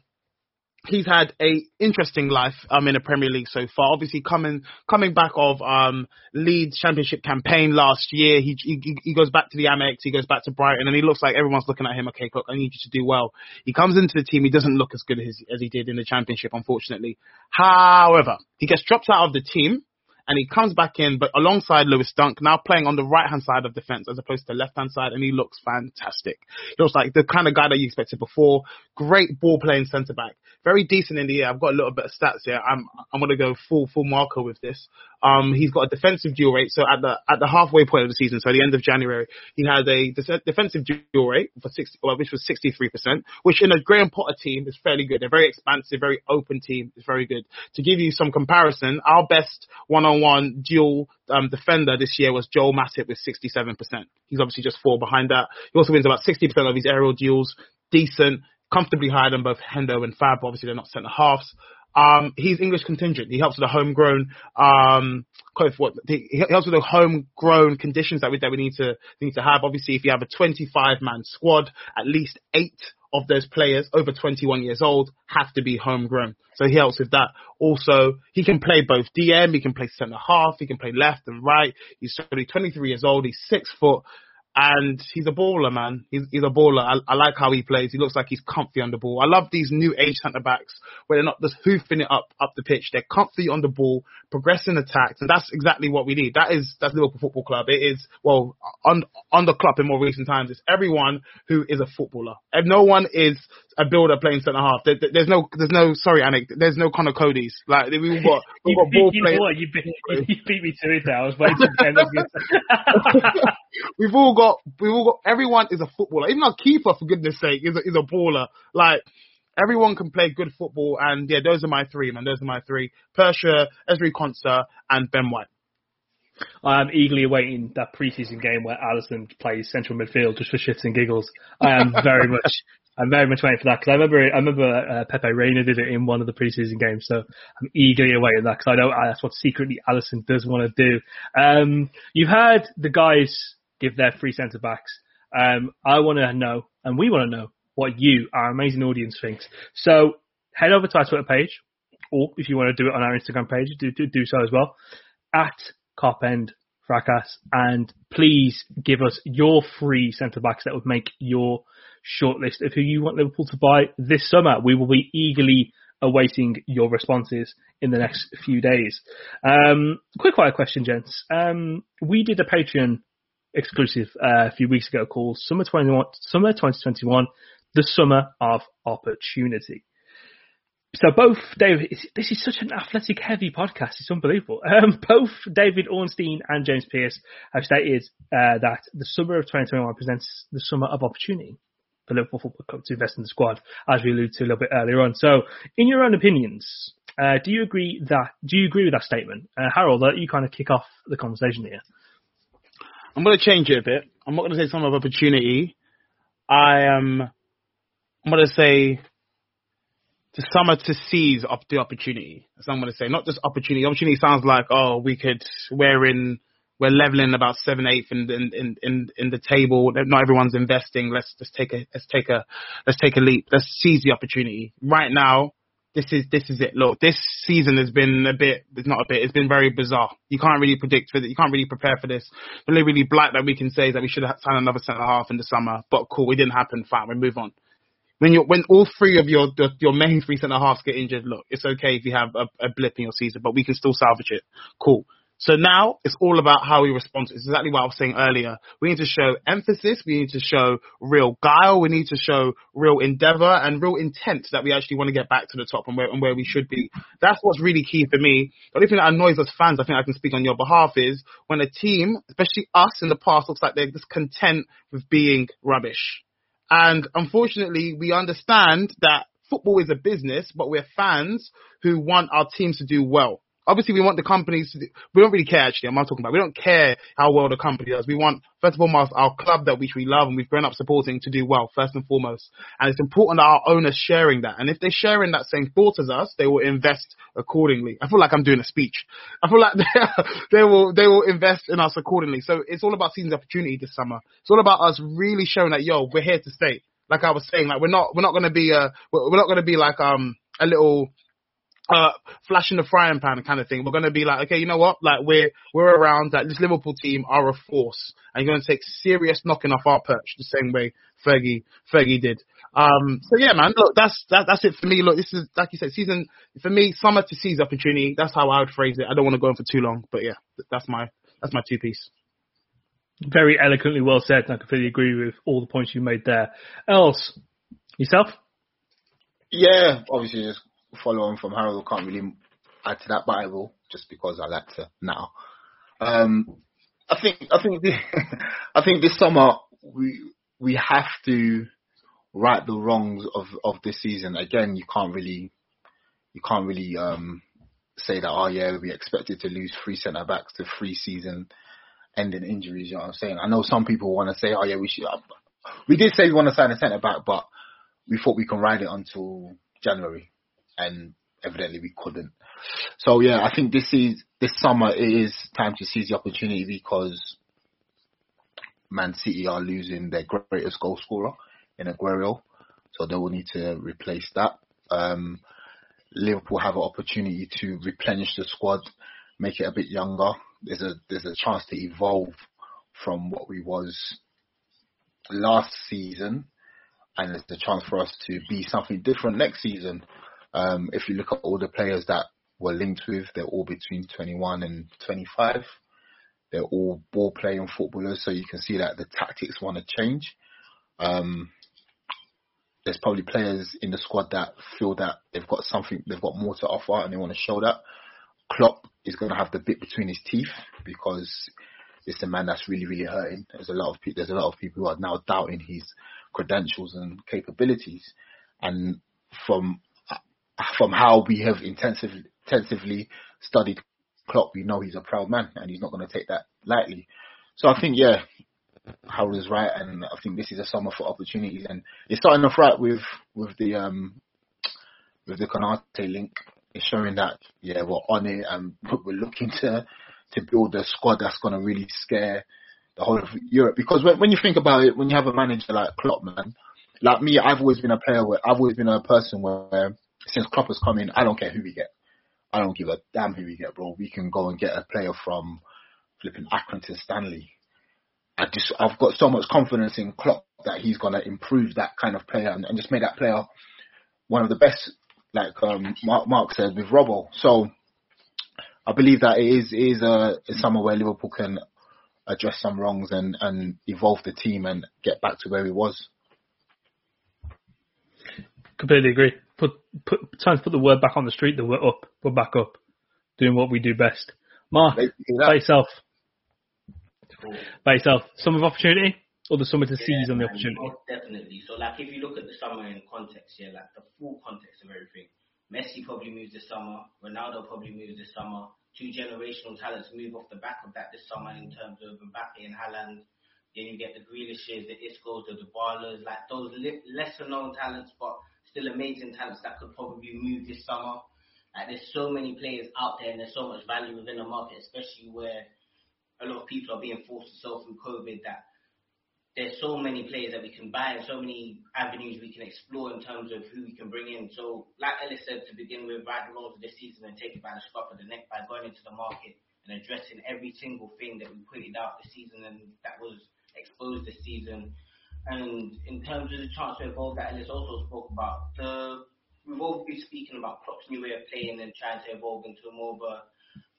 he's had a interesting life um in the Premier League so far. Obviously, coming coming back of um Leeds Championship campaign last year, he, he he goes back to the Amex, he goes back to Brighton, and he looks like everyone's looking at him. Okay, look, I need you to do well. He comes into the team, he doesn't look as good as as he did in the Championship, unfortunately. However, he gets dropped out of the team and he comes back in, but alongside Lewis Dunk, now playing on the right hand side of defense as opposed to the left hand side, and he looks fantastic. He looks like the kind of guy that you expected before. Great ball playing centre back, very decent in the air. I've got a little bit of stats here. I'm I'm gonna go full full marker with this. Um, he's got a defensive duel rate. So at the at the halfway point of the season, so at the end of January, he had a defensive duel rate for 60, well, which was 63%, which in a Graham Potter team is fairly good. They're very expansive, very open team. It's very good. To give you some comparison, our best one-on-one duel um, defender this year was Joel Matip with 67%. He's obviously just four behind that. He also wins about 60% of his aerial duels. Decent, comfortably higher than both Hendo and Fab. Obviously, they're not centre halves. Um, he's English contingent. He helps with the homegrown, um, what he helps with the homegrown conditions that we that we need to need to have. Obviously, if you have a 25 man squad, at least eight of those players over 21 years old have to be homegrown. So he helps with that. Also, he can play both DM, he can play centre half, he can play left and right. He's only 23 years old, he's six foot, and he's a baller, man. He's, he's a baller. I, I, like how he plays. He looks like he's comfy on the ball. I love these new age centre backs where they're not just hoofing it up up the pitch. They're comfy on the ball, progressing attacks, and that's exactly what we need. That is that's Liverpool Football Club. It is well on on the club in more recent times. It's everyone who is a footballer, and no one is a builder playing centre half. There, there's no, there's no. Sorry, Anik. There's no Conor Coady's. Like we've got, we've got ball you, players. You, beat, you beat me to it. There. I was waiting. we've all got, we've all got. Everyone is a footballer. Even our keeper, for goodness sake, is a, is a baller. Like everyone can play good football, and yeah, those are my three, man. Those are my three: Persha, Ezri Konsa, and Ben White. I am eagerly awaiting that preseason game where Alisson plays central midfield just for shits and giggles. I am very much I'm very much waiting for that because I remember I remember uh, Pepe Reina did it in one of the preseason games, so I'm eagerly awaiting that because I know uh, that's what secretly Alisson does want to do. Um, you've had the guys give their free centre backs. Um, I want to know, and we want to know what you, our amazing audience, thinks. So head over to our Twitter page, or if you want to do it on our Instagram page, do do, do so as well. At Cop End Fracas, and please give us your free centre backs that would make your shortlist of who you want Liverpool to buy this summer. We will be eagerly awaiting your responses in the next few days. Um, quick fire question, gents. Um, we did a Patreon exclusive uh, a few weeks ago called Summer 21, Summer 2021, the Summer of Opportunity. So both David, this is such an athletic heavy podcast. It's unbelievable. Um, both David Ornstein and James Pearce have stated uh, that the summer of 2021 presents the summer of opportunity for Liverpool Football Club to invest in the squad, as we alluded to a little bit earlier on. So, in your own opinions, uh, do you agree that? Do you agree with that statement, uh, Harold? That you kind of kick off the conversation here. I'm going to change it a bit. I'm not going to say summer of opportunity. I am. I'm going to say the summer to seize up the opportunity. That's what I'm going to say. Not just opportunity. Opportunity sounds like oh we could we're in we're leveling about seven eighth in, in in in the table. Not everyone's investing. Let's just take a let's take a let's take a leap. Let's seize the opportunity right now. This is this is it. Look, this season has been a bit. It's not a bit. It's been very bizarre. You can't really predict for it. You can't really prepare for this. The only really black that we can say is that we should have signed another centre half in the summer. But cool, it didn't happen. Fine, we move on. When you when all three of your your your main three centre halves get injured, look, it's okay if you have a, a blip in your season, but we can still salvage it. Cool. So now it's all about how we respond. It's exactly what I was saying earlier. We need to show emphasis. We need to show real guile. We need to show real endeavor and real intent that we actually want to get back to the top and where, and where we should be. That's what's really key for me. The only thing that annoys us fans, I think I can speak on your behalf, is when a team, especially us in the past, looks like they're just content with being rubbish. And unfortunately, we understand that football is a business, but we're fans who want our teams to do well. Obviously, we want the companies to we don't really care actually, I'm not talking about, we don't care how well the company does. We want, first of all, our club that which we love and we've grown up supporting to do well, first and foremost. And it's important that our owners sharing that. And if they're sharing that same thought as us, they will invest accordingly. I feel like I'm doing a speech. I feel like they will, they will invest in us accordingly. So it's all about the opportunity this summer. It's all about us really showing that, yo, we're here to stay. Like I was saying, like we're not, we're not going to be, uh, we're not to be like, um, a little, uh, flash in the frying pan kind of thing. We're going to be like, okay, you know what? Like we're we're around. Like this Liverpool team are a force, and you're going to take serious knocking off our perch the same way Fergie Fergie did. Um, so yeah, man. Look, that's that, that's it for me. Look, this is like you said, season for me, summer to seize opportunity. That's how I would phrase it. I don't want to go on for too long, but yeah, that's my that's my two piece. Very eloquently well said, and I completely agree with all the points you made there. Else, yourself? Yeah, obviously just follow on from Harold, can't really add to that Bible just because I like to now. Um, I think I think the, I think this summer we we have to right the wrongs of of this season. Again, you can't really you can't really um, say that oh yeah we expected to lose three centre backs to three season ending injuries. You know what I'm saying? I know some people want to say oh yeah we should. We did say we want to sign a centre back, but we thought we can ride it until January and evidently we couldn't. So yeah, I think this is this summer it is time to seize the opportunity because Man City are losing their greatest goal scorer in Aguero, so they will need to replace that. Um, Liverpool have an opportunity to replenish the squad, make it a bit younger. There's a there's a chance to evolve from what we was last season, and there's a chance for us to be something different next season. Um, if you look at all the players that we're linked with, they're all between 21 and 25. They're all ball playing footballers, so you can see that the tactics want to change. Um, there's probably players in the squad that feel that they've got something, they've got more to offer, and they want to show that. Klopp is going to have the bit between his teeth because it's a man that's really, really hurting. There's a lot of pe- there's a lot of people who are now doubting his credentials and capabilities, and from from how we have intensively intensively studied Klopp, we know he's a proud man and he's not going to take that lightly. So I think, yeah, Harold is right, and I think this is a summer for opportunities, and it's starting off right with with the um with the Konate link. It's showing that yeah we're on it and we're looking to to build a squad that's going to really scare the whole of Europe. Because when, when you think about it, when you have a manager like Klopp, man, like me, I've always been a player where I've always been a person where since Klopp has come in, I don't care who we get. I don't give a damn who we get, bro. We can go and get a player from flipping Accrington Stanley. I just, I've got so much confidence in Klopp that he's gonna improve that kind of player and, and just make that player one of the best, like um, Mark, Mark said with Robbo. So I believe that it is it is a, a summer where Liverpool can address some wrongs and and evolve the team and get back to where he was. Completely agree. Put put time to put the word back on the street that we're up. We're back up, doing what we do best. Mark, by yourself. By yourself. Summer of opportunity or the summer to Yeah, seize on the opportunity? most definitely. So, like, if you look at the summer in context, yeah, like the full context of everything. Messi probably moves this summer. Ronaldo probably moves this summer. Two generational talents move off the back of that this summer in terms of Mbappe and Haaland. Then you get the Grealishes, the Iscos, the Dybalas, like those li- lesser known talents, but still amazing talents that could probably move this summer. Like there's so many players out there and there's so much value within the market, especially where a lot of people are being forced to sell through COVID that there's so many players that we can buy and so many avenues we can explore in terms of who we can bring in. So, like Ellis said to begin with, ride the road of this season and take it by the scruff of the neck by going into the market and addressing every single thing that we pointed out this season and that was exposed this season. And in terms of the chance to evolve that Ellis also spoke about, the we've all been speaking about Klopp's new way of playing and trying to evolve into a more of a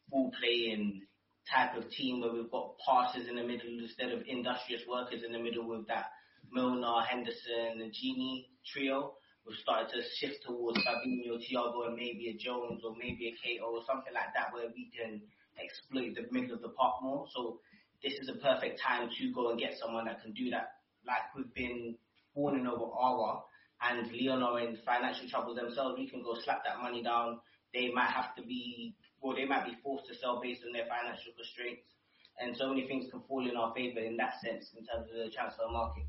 ball playing type of team where we've got passers in the middle instead of industrious workers in the middle with that Milner, Henderson, and Gini trio. We've started to shift towards Fabinho, Thiago, and maybe a Jones or maybe a Keita or something like that where we can exploit the middle of the park more. So this is a perfect time to go and get someone that can do that. Like we've been fawning over Aouar and Lyon are in financial trouble themselves. We can go slap that money down. They might have to be, well, they might be forced to sell based on their financial constraints. And so many things can fall in our favour in that sense in terms of the transfer market.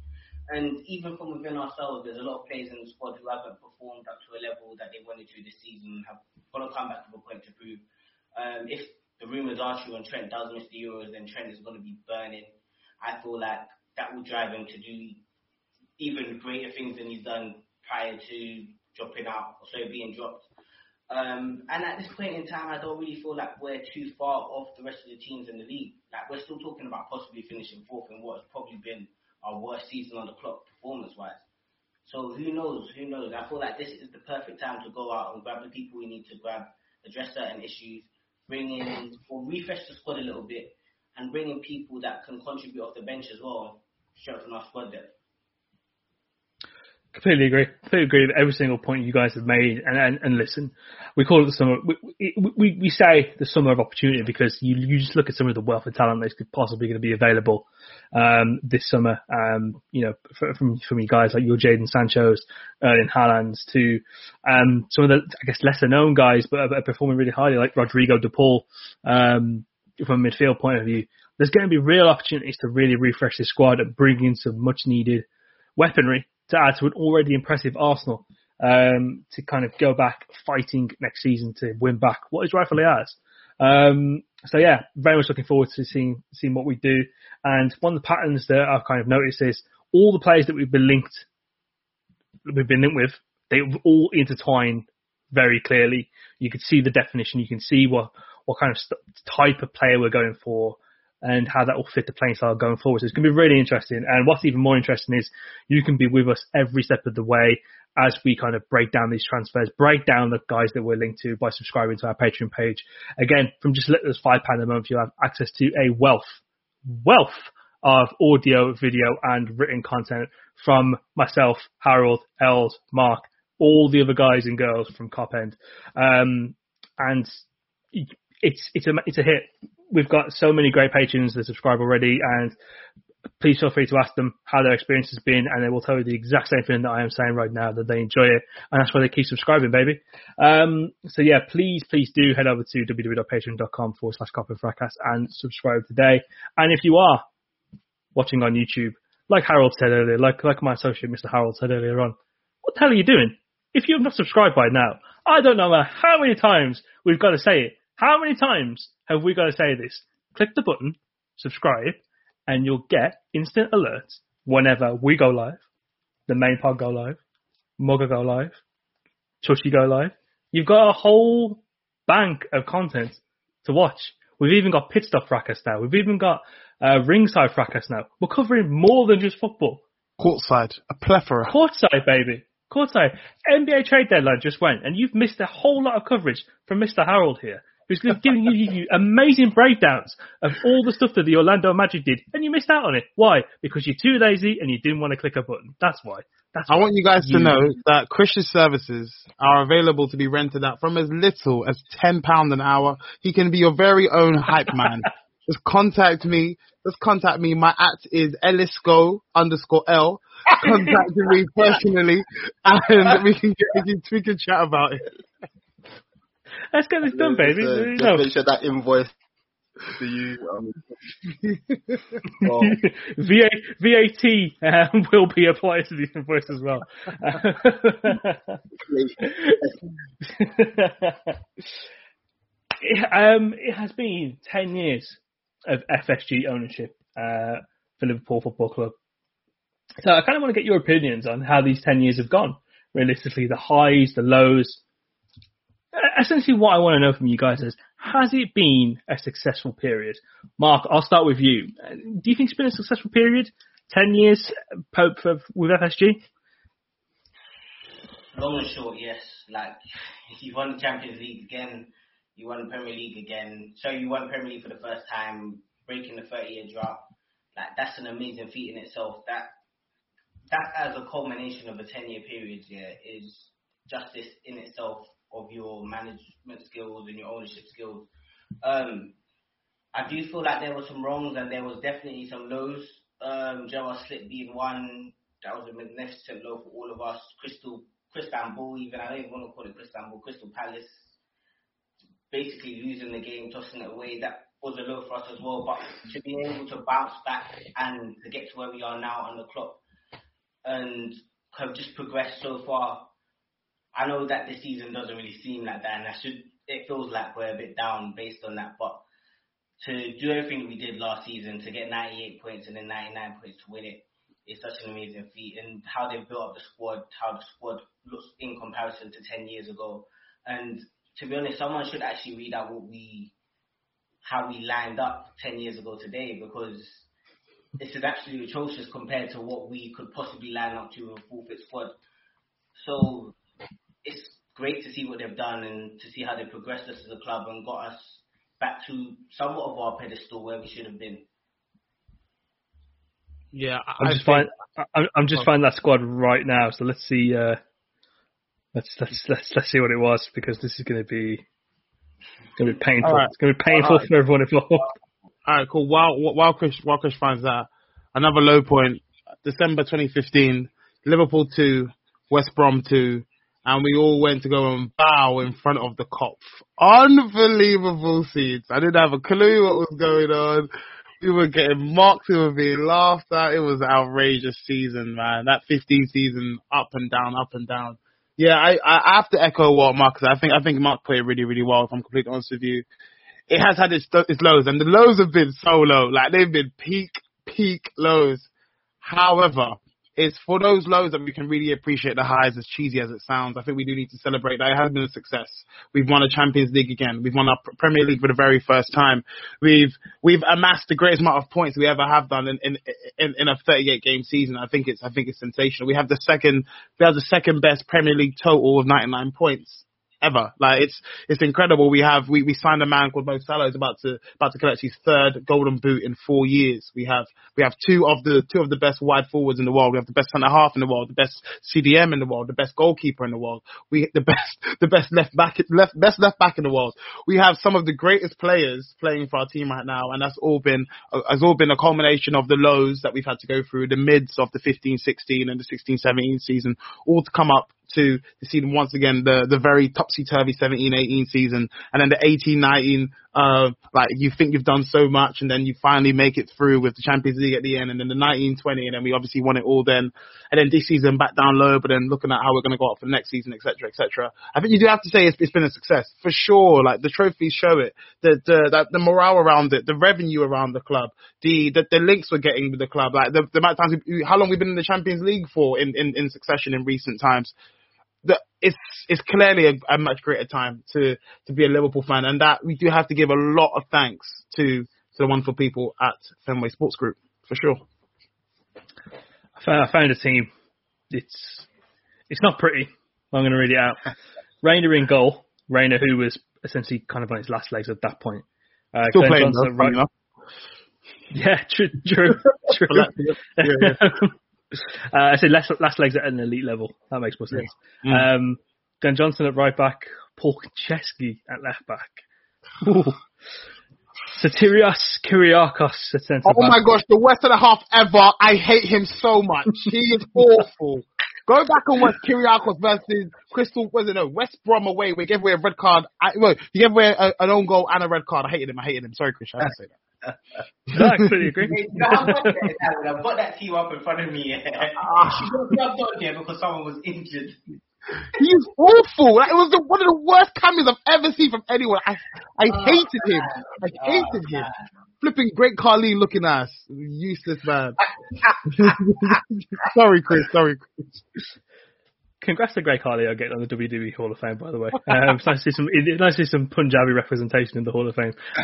And even from within ourselves, there's a lot of players in the squad who haven't performed up to a level that they wanted to this season, have got to come back to the point to prove. Um, if the rumours are true and Trent does miss the Euros, then Trent is going to be burning. I feel like that will drive him to do even greater things than he's done prior to dropping out, or so being dropped. Um, and at this point in time, I don't really feel like we're too far off the rest of the teams in the league. Like we're still talking about possibly finishing fourth in what has probably been our worst season on the clock performance-wise. So who knows? Who knows? I feel like this is the perfect time to go out and grab the people we need to grab, address certain issues, bring in or refresh the squad a little bit, and bring in people that can contribute off the bench as well, Completely agree. Completely agree with every single point you guys have made. And and, and listen, we call it the summer. We, we we say the summer of opportunity because you you just look at some of the wealth of talent that's possibly going to be available um, this summer. Um, you know, from from you guys like your Jadon Sancho's, Erling Haaland's to um, some of the I guess lesser known guys, but are, are performing really highly like Rodrigo De Paul. Um, from a midfield point of view, there's going to be real opportunities to really refresh the squad and bring in some much needed weaponry to add to an already impressive Arsenal. um, to kind of go back fighting next season to win back what is rightfully ours. Um, so yeah, very much looking forward to seeing seeing what we do. And one of the patterns that I've kind of noticed is all the players that we've been linked, we've been linked with, they all intertwine very clearly. You can see the definition. You can see what what kind of st- type of player we're going for and how that will fit the playing style going forward. So it's going to be really interesting. And what's even more interesting is you can be with us every step of the way as we kind of break down these transfers, break down the guys that we're linked to by subscribing to our Patreon page. Again, from just little as five pounds a month, you'll have access to a wealth, wealth of audio, video and written content from myself, Harold, Els, Mark, all the other guys and girls from Cop End. Um, and it's, it's a, it's a hit. We've got so many great patrons that subscribe already and please feel free to ask them how their experience has been, and they will tell you the exact same thing that I am saying right now, that they enjoy it, and that's why they keep subscribing, baby. Um, so yeah, please, please do head over to www.patreon.com forward slash copper fracas and subscribe today. And if you are watching on YouTube, like Harold said earlier, like, like my associate Mr. Harold said earlier on, what the hell are you doing? If you have not subscribed by now, I don't know how many times we've got to say it. How many times have we got to say this? Click the button, subscribe, and you'll get instant alerts whenever we go live, the main pod go live, Mugger go live, Tushy go live. You've got a whole bank of content to watch. We've even got pit stop fracas now. We've even got uh, ringside fracas now. We're covering more than just football. Courtside, a plethora. Courtside, baby. Courtside. NBA trade deadline just went, and you've missed a whole lot of coverage from Mr. Harold here who's giving you amazing breakdowns of all the stuff that the Orlando Magic did, and you missed out on it. Why? Because you're too lazy and you didn't want to click a button. That's why. That's I why. want you guys to know that Chris's services are available to be rented out from as little as ten pound an hour. He can be your very own hype man. Just contact me. Just contact me. My at is ellisgo underscore l. Contact me personally, and we can get we can, we can chat about it. Let's get this done, baby. Uh, You just know. make sure that invoice to you. Um, well, VA, VAT um, will be applied to the invoice as well. it, um, it has been 10 years of FSG ownership uh, for Liverpool Football Club. So I kind of want to get your opinions on how these 10 years have gone. Realistically, the highs, the lows. Uh, Essentially, what I want to know from you guys is, has it been a successful period? Mark, I'll start with you. Uh, Do you think it's been a successful period? 10 years Pope for, with FSG? Long and short, yes. Like you won the Champions League again, you won the Premier League again. So you won Premier League for the first time, breaking the 30-year drought. Like that's an amazing feat in itself. That that as a culmination of a 10-year period, yeah, is justice in itself of your management skills and your ownership skills. Um, I do feel like there were some wrongs and there was definitely some lows. Um, Gerrard Slip being one, that was a magnificent low for all of us. Crystal, Crystal Ball, even, I don't even want to call it Crystal Ball, Crystal Palace, basically losing the game, tossing it away, that was a low for us as well. But to be able to bounce back and to get to where we are now on the clock and have just progressed so far, I know that this season doesn't really seem like that, and I should. It feels like we're a bit down based on that, but to do everything we did last season, to get 98 points and then 99 points to win it, is such an amazing feat. And how they've built up the squad, how the squad looks in comparison to 10 years ago. And to be honest, someone should actually read out what we, how we lined up 10 years ago today, because this is absolutely atrocious compared to what we could possibly line up to a full fit squad. So great to see what they've done and to see how they progressed us as a club and got us back to somewhat of our pedestal where we should have been. Yeah, I'm I just think- find I'm, I'm just Oh. finding that squad right now. So let's see. Uh, let's let's let's let's see what it was because this is going to be going to be painful. All right. It's going to be painful All right. for everyone involved. All right, cool. While while Chris while Chris finds that, another low point, December 2015, Liverpool two, West Brom two, and we all went to go and bow in front of the Kop. Unbelievable scenes. I didn't have a clue what was going on. We were getting mocked. We were being laughed at. It was an outrageous season, man. That 15 season, up and down, up and down. Yeah, I, I have to echo what Mark said. I think I think Mark played really really well. If I'm completely honest with you, it has had its its lows, and the lows have been so low. Like they've been peak peak lows. However, it's for those lows that we can really appreciate the highs, as cheesy as it sounds. I think we do need to celebrate that it has been a success. We've won a Champions League again. We've won our Premier League for the very first time. We've we've amassed the greatest amount of points we ever have done in in in, in a 38 game season. I think it's I think it's sensational. We have the second we have the second best Premier League total of 99 points ever. Like it's it's incredible. We have we, we signed a man called Mo Salah who's about to about to collect his third golden boot in four years. We have we have two of the two of the best wide forwards in the world. We have the best centre half in the world, the best CDM in the world, the best goalkeeper in the world. We the best the best left back left best left back in the world. We have some of the greatest players playing for our team right now, and that's all been has all been a culmination of the lows that we've had to go through, the mids of the 15-16 and the 16-17 season, all to come up to see them once again the the very topsy turvy 17-18 season, and then the 18-19 uh, like you think you've done so much, and then you finally make it through with the Champions League at the end, and then the 19-20, and then we obviously won it all then, and then this season back down low, but then looking at how we're going to go up for the next season, etc., etc. I think you do have to say it's, it's been a success for sure. Like the trophies show it, the the the, the morale around it, the revenue around the club, the the, the links we're getting with the club, like the, the amount of times, we, how long we've been in the Champions League for in in, in succession in recent times it's it's clearly a, a, much greater time to to be a Liverpool fan, and that we do have to give a lot of thanks to to the wonderful people at Fenway Sports Group for sure. I found, I found a team. It's it's not pretty. I'm going to read it out. Reina in goal. Reina, who was essentially kind of on his last legs at that point. Uh, Still Glenn playing, Johnson, though, right, Yeah, true, true, true. yeah, yeah. Uh, I said last, last legs at an elite level. That makes more sense. Yeah. Mm. Um, Glenn Johnson at right back, Paul Konchesky at left back. Sotirios Kyrgiakos at centre Oh my gosh, the worst of the half ever. I hate him so much. He is awful. Go back and watch Kyrgiakos versus Crystal, was it no, West Brom away. We gave away a red card. I, well, he gave away a, an own goal and a red card. I hated him. I hated him. Sorry, Chris. I didn't say that no, I completely agree. I've got that team up in front of me. Ah. she got on there because someone was injured. He's awful. It was the, one of the worst cameos I've ever seen from anyone. I I oh, hated him. I hated oh, him. Flipping great Khali looking ass. Useless man. sorry, Chris. Sorry, Chris. Congrats to Great Khali getting on the WWE Hall of Fame, by the way. Um, it's nice to see some, it's nice to see some Punjabi representation in the Hall of Fame.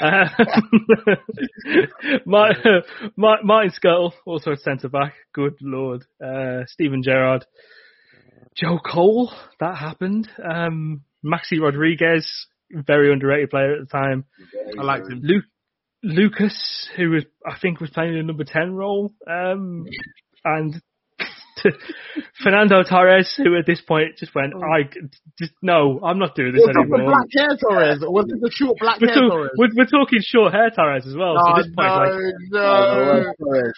Uh, Martin, Martin Skrtel, also at centre back. Good lord. Uh, Steven Gerrard. Joe Cole, that happened. Um, Maxi Rodriguez, very underrated player at the time. I liked him. Luke, Lucas, who was I think was playing in the number ten role, um, and Fernando Torres, who at this point just went, oh. I just no, I'm not doing this was anymore. The black hair Torres, or was it the short black we're hair talk, Torres? We're, we're, talking short hair Torres as well. No, so this point, no, like, no. Oh,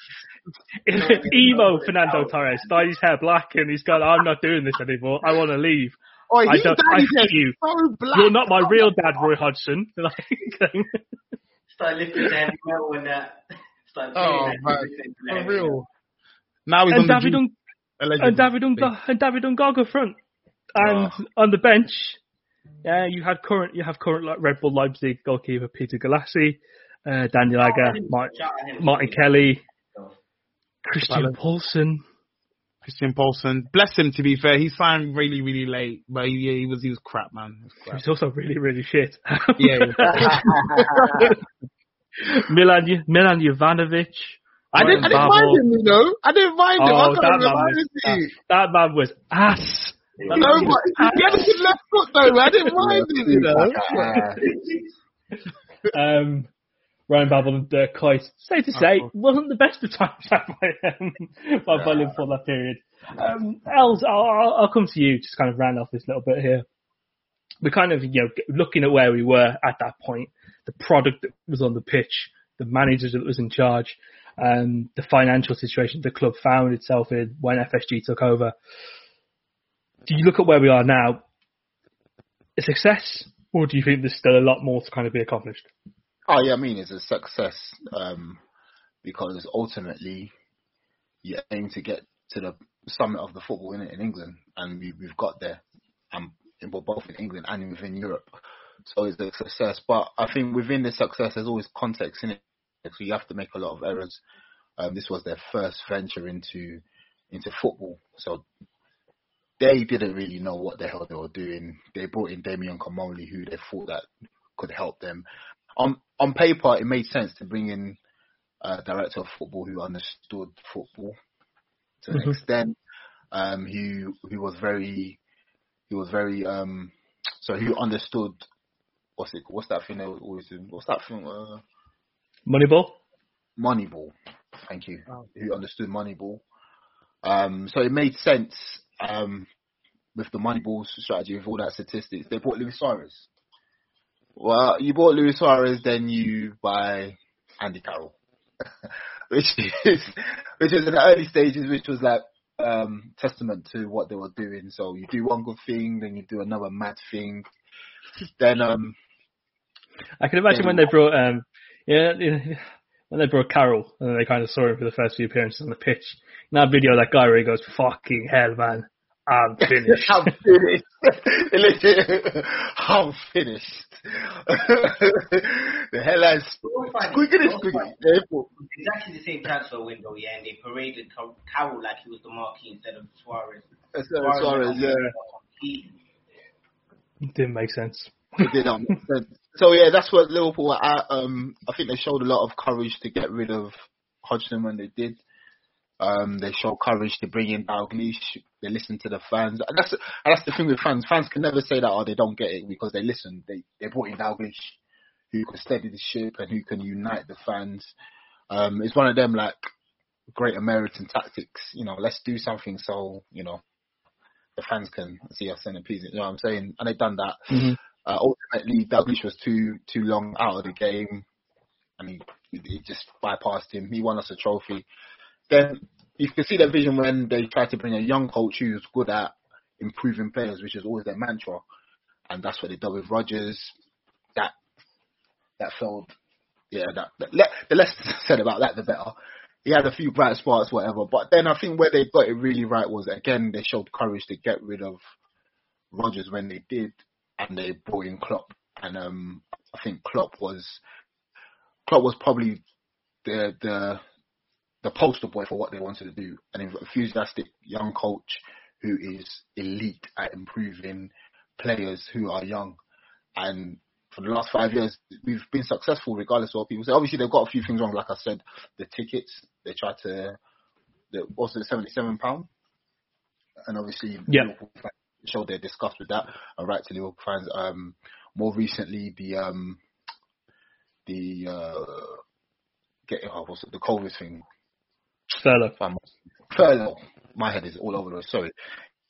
emo Fernando Torres dyed his hair black, and he's gone. I'm not doing this anymore. I want to leave. Oh, I don't. I hate you. So You're not my real dad, Roy Hodgson. Start lifting the heavy metal and that. Start oh, man. For real. Now he's and on David the Allegedly. And David Unga and David Ungaga front, and oh. on the bench, yeah, you had current you have current like Red Bull Leipzig goalkeeper Peter Gulacsi, uh, Daniel Agger, oh, Martin, Martin Kelly, Christian Poulsen. Christian Poulsen, bless him. To be fair, he signed really, really late, but he, he was he was crap, man. Was crap. He's also really, really shit. yeah. Milan Milan Jovanovic, I didn't, I didn't mind him, you know. I didn't mind him. Oh, I that, man was, that, that man was ass. No, but he had a good left foot though. I didn't mind him, you know. um, Ryan Babel and Dirk Kuyt, safe to say, wasn't the best of times by, um, by Volume for that period. Um, Els, I'll, I'll, I'll come to you, just kind of round off this little bit here. We're kind of, you know, looking at where we were at that point, the product that was on the pitch, the manager that was in charge um, the financial situation the club found itself in when FSG took over. Do you look at where we are now, a success, or do you think there's still a lot more to kind of be accomplished? Oh yeah, I mean it's a success um, because ultimately you aim to get to the summit of the football in in England, and we, we've got there. and well, both in England and within Europe. So it's a success. But I think within the success, there's always context in it. So you have to make a lot of errors. Um, this was their first venture into into football, so they didn't really know what the hell they were doing. They brought in Damien Comolli, who they thought that could help them. On on paper, it made sense to bring in a director of football who understood football to an Mhm. extent. Um, who who was very he was very um so who understood what's it what's that thing they always do? What's that thing? Uh, Moneyball. Moneyball. Thank you. Who understood Moneyball. Um, so it made sense um, with the Moneyball strategy, with all that statistics. They bought Luis Suarez. Well, you bought Luis Suarez, then you buy Andy Carroll, which is which is in the early stages, which was like um, testament to what they were doing. So you do one good thing, then you do another mad thing, then um, I can imagine when they brought um yeah yeah, when they brought Carroll and they kind of saw him for the first few appearances on the pitch. In that video, that guy where he goes, "Fucking hell, man, I'm finished." I'm finished. I'm finished. the headlines. Squiggity, squiggity. Therefore, Exactly the same transfer window, yeah, and they paraded Car- Carroll like he was the marquee instead of Suarez. Instead of Suarez, yeah. Didn't make sense. It did not make sense. So yeah, that's what Liverpool were at. Um, I think they showed a lot of courage to get rid of Hodgson when they did. Um, they showed courage to bring in Dalglish. They listened to the fans. And that's and that's the thing with fans. Fans can never say that oh they don't get it because they listen. They they brought in Dalglish, who can steady the ship and who can unite the fans. Um, it's one of them like great American tactics. You know, let's do something so you know the fans can see us centerpiece. You know what I'm saying? And they've done that. Mhm. Uh, ultimately, Dalglish was too too long out of the game, and he he just bypassed him. He won us a trophy. Then you can see their vision when they tried to bring a young coach who's good at improving players, which is always their mantra, and that's what they did with Rodgers. That that failed. Yeah, that, that le- the less said about that, the better. He had a few bright spots, whatever. But then I think where they got it really right was again they showed courage to get rid of Rodgers when they did, and they brought in Klopp. And um, I think Klopp was Klopp was probably the the the poster boy for what they wanted to do. An enthusiastic young coach who is elite at improving players who are young. And for the last five years, we've been successful regardless of what people say. Obviously, they've got a few things wrong. Like I said, the tickets, they tried to, the, what's it, £77? And obviously, Yeah. Showed their disgust with that. And right to Liverpool fans. Um, more recently, the, um, the, uh, get, oh, what's it, the COVID thing. Furlough. Furlough. My head is all over the sorry.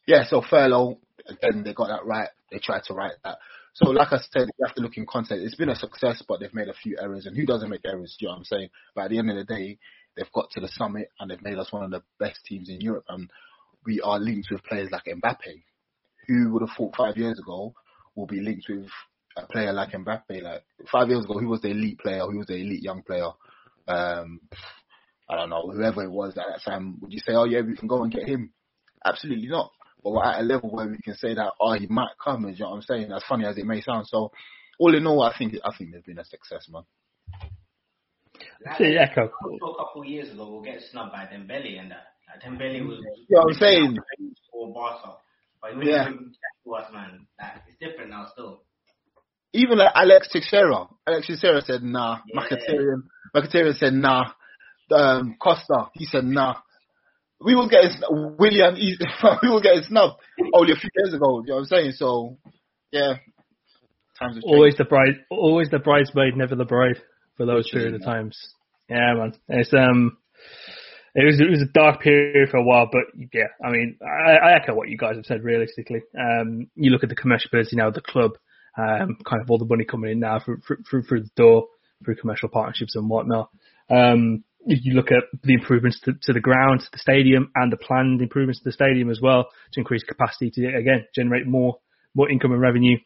Yeah, so furlough, again, they got that right. They tried to write that. So, like I said, you have to look in context. It's been a success, but they've made a few errors. And who doesn't make errors? Do you know what I'm saying? But at the end of the day, they've got to the summit and they've made us one of the best teams in Europe. And we are linked with players like Mbappe. Who would have thought five years ago will be linked with a player like Mbappe? Like five years ago, who was the elite player? Who was the elite young player? Um, I don't know, whoever it was at that time, would you say, oh yeah, we can go and get him? Absolutely not. But we're at a level where we can say that, oh, he might come. You know what I'm saying? As funny as it may sound. So, all in all, I think I think they've been a success, man. See, echo. A couple of years ago, we'll get snubbed by Dembele and that. Like, Dembele was. You know what I'm saying? For Barca. But when Yeah. you bring Jack to us, man, like, it's different now still. Even like Alex Teixeira. Alex Teixeira said nah. Yeah. Mkhitaryan, Mkhitaryan said nah. Um, Costa, he said nah. We will get Willian. he- we will get snubbed only a few years ago. You know what I'm saying? So, yeah, times have. Always the bride, always the bridesmaid, never the bride for those period of times. Yeah, man. It's um, it was it was a dark period for a while, but yeah, I mean, I, I echo what you guys have said. Realistically, um, you look at the commerciality now the club, um, kind of all the money coming in now through through, through the door through commercial partnerships and whatnot. Um, you you look at the improvements to, to the ground, to the stadium, and the planned improvements to the stadium as well to increase capacity to again generate more more income and revenue.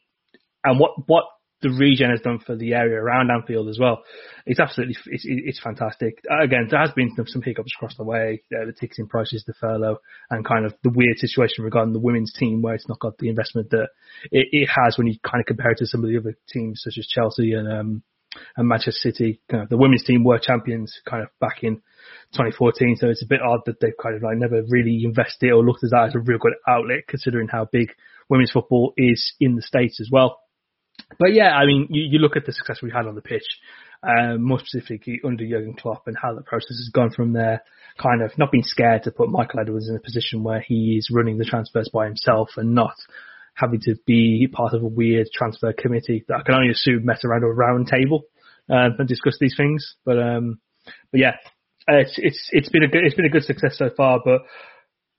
And what what the region has done for the area around Anfield as well. It's absolutely it's, it's fantastic. Again, there has been some, some hiccups across the way, uh, the ticketing prices, the furlough, and kind of the weird situation regarding the women's team where it's not got the investment that it, it has when you kind of compare it to some of the other teams such as Chelsea and um, and Manchester City. Kind of the women's team were champions kind of back in 2014, so it's a bit odd that they've kind of like never really invested or looked at that as a real good outlet considering how big women's football is in the States as well. But yeah, I mean, you, you look at the success we had on the pitch, um, more specifically under Jurgen Klopp and how the process has gone from there. Kind of not being scared to put Michael Edwards in a position where he is running the transfers by himself and not having to be part of a weird transfer committee that I can only assume met around a round table um, and discuss these things. But um, but yeah, it's it's it's been a good it's been a good success so far. But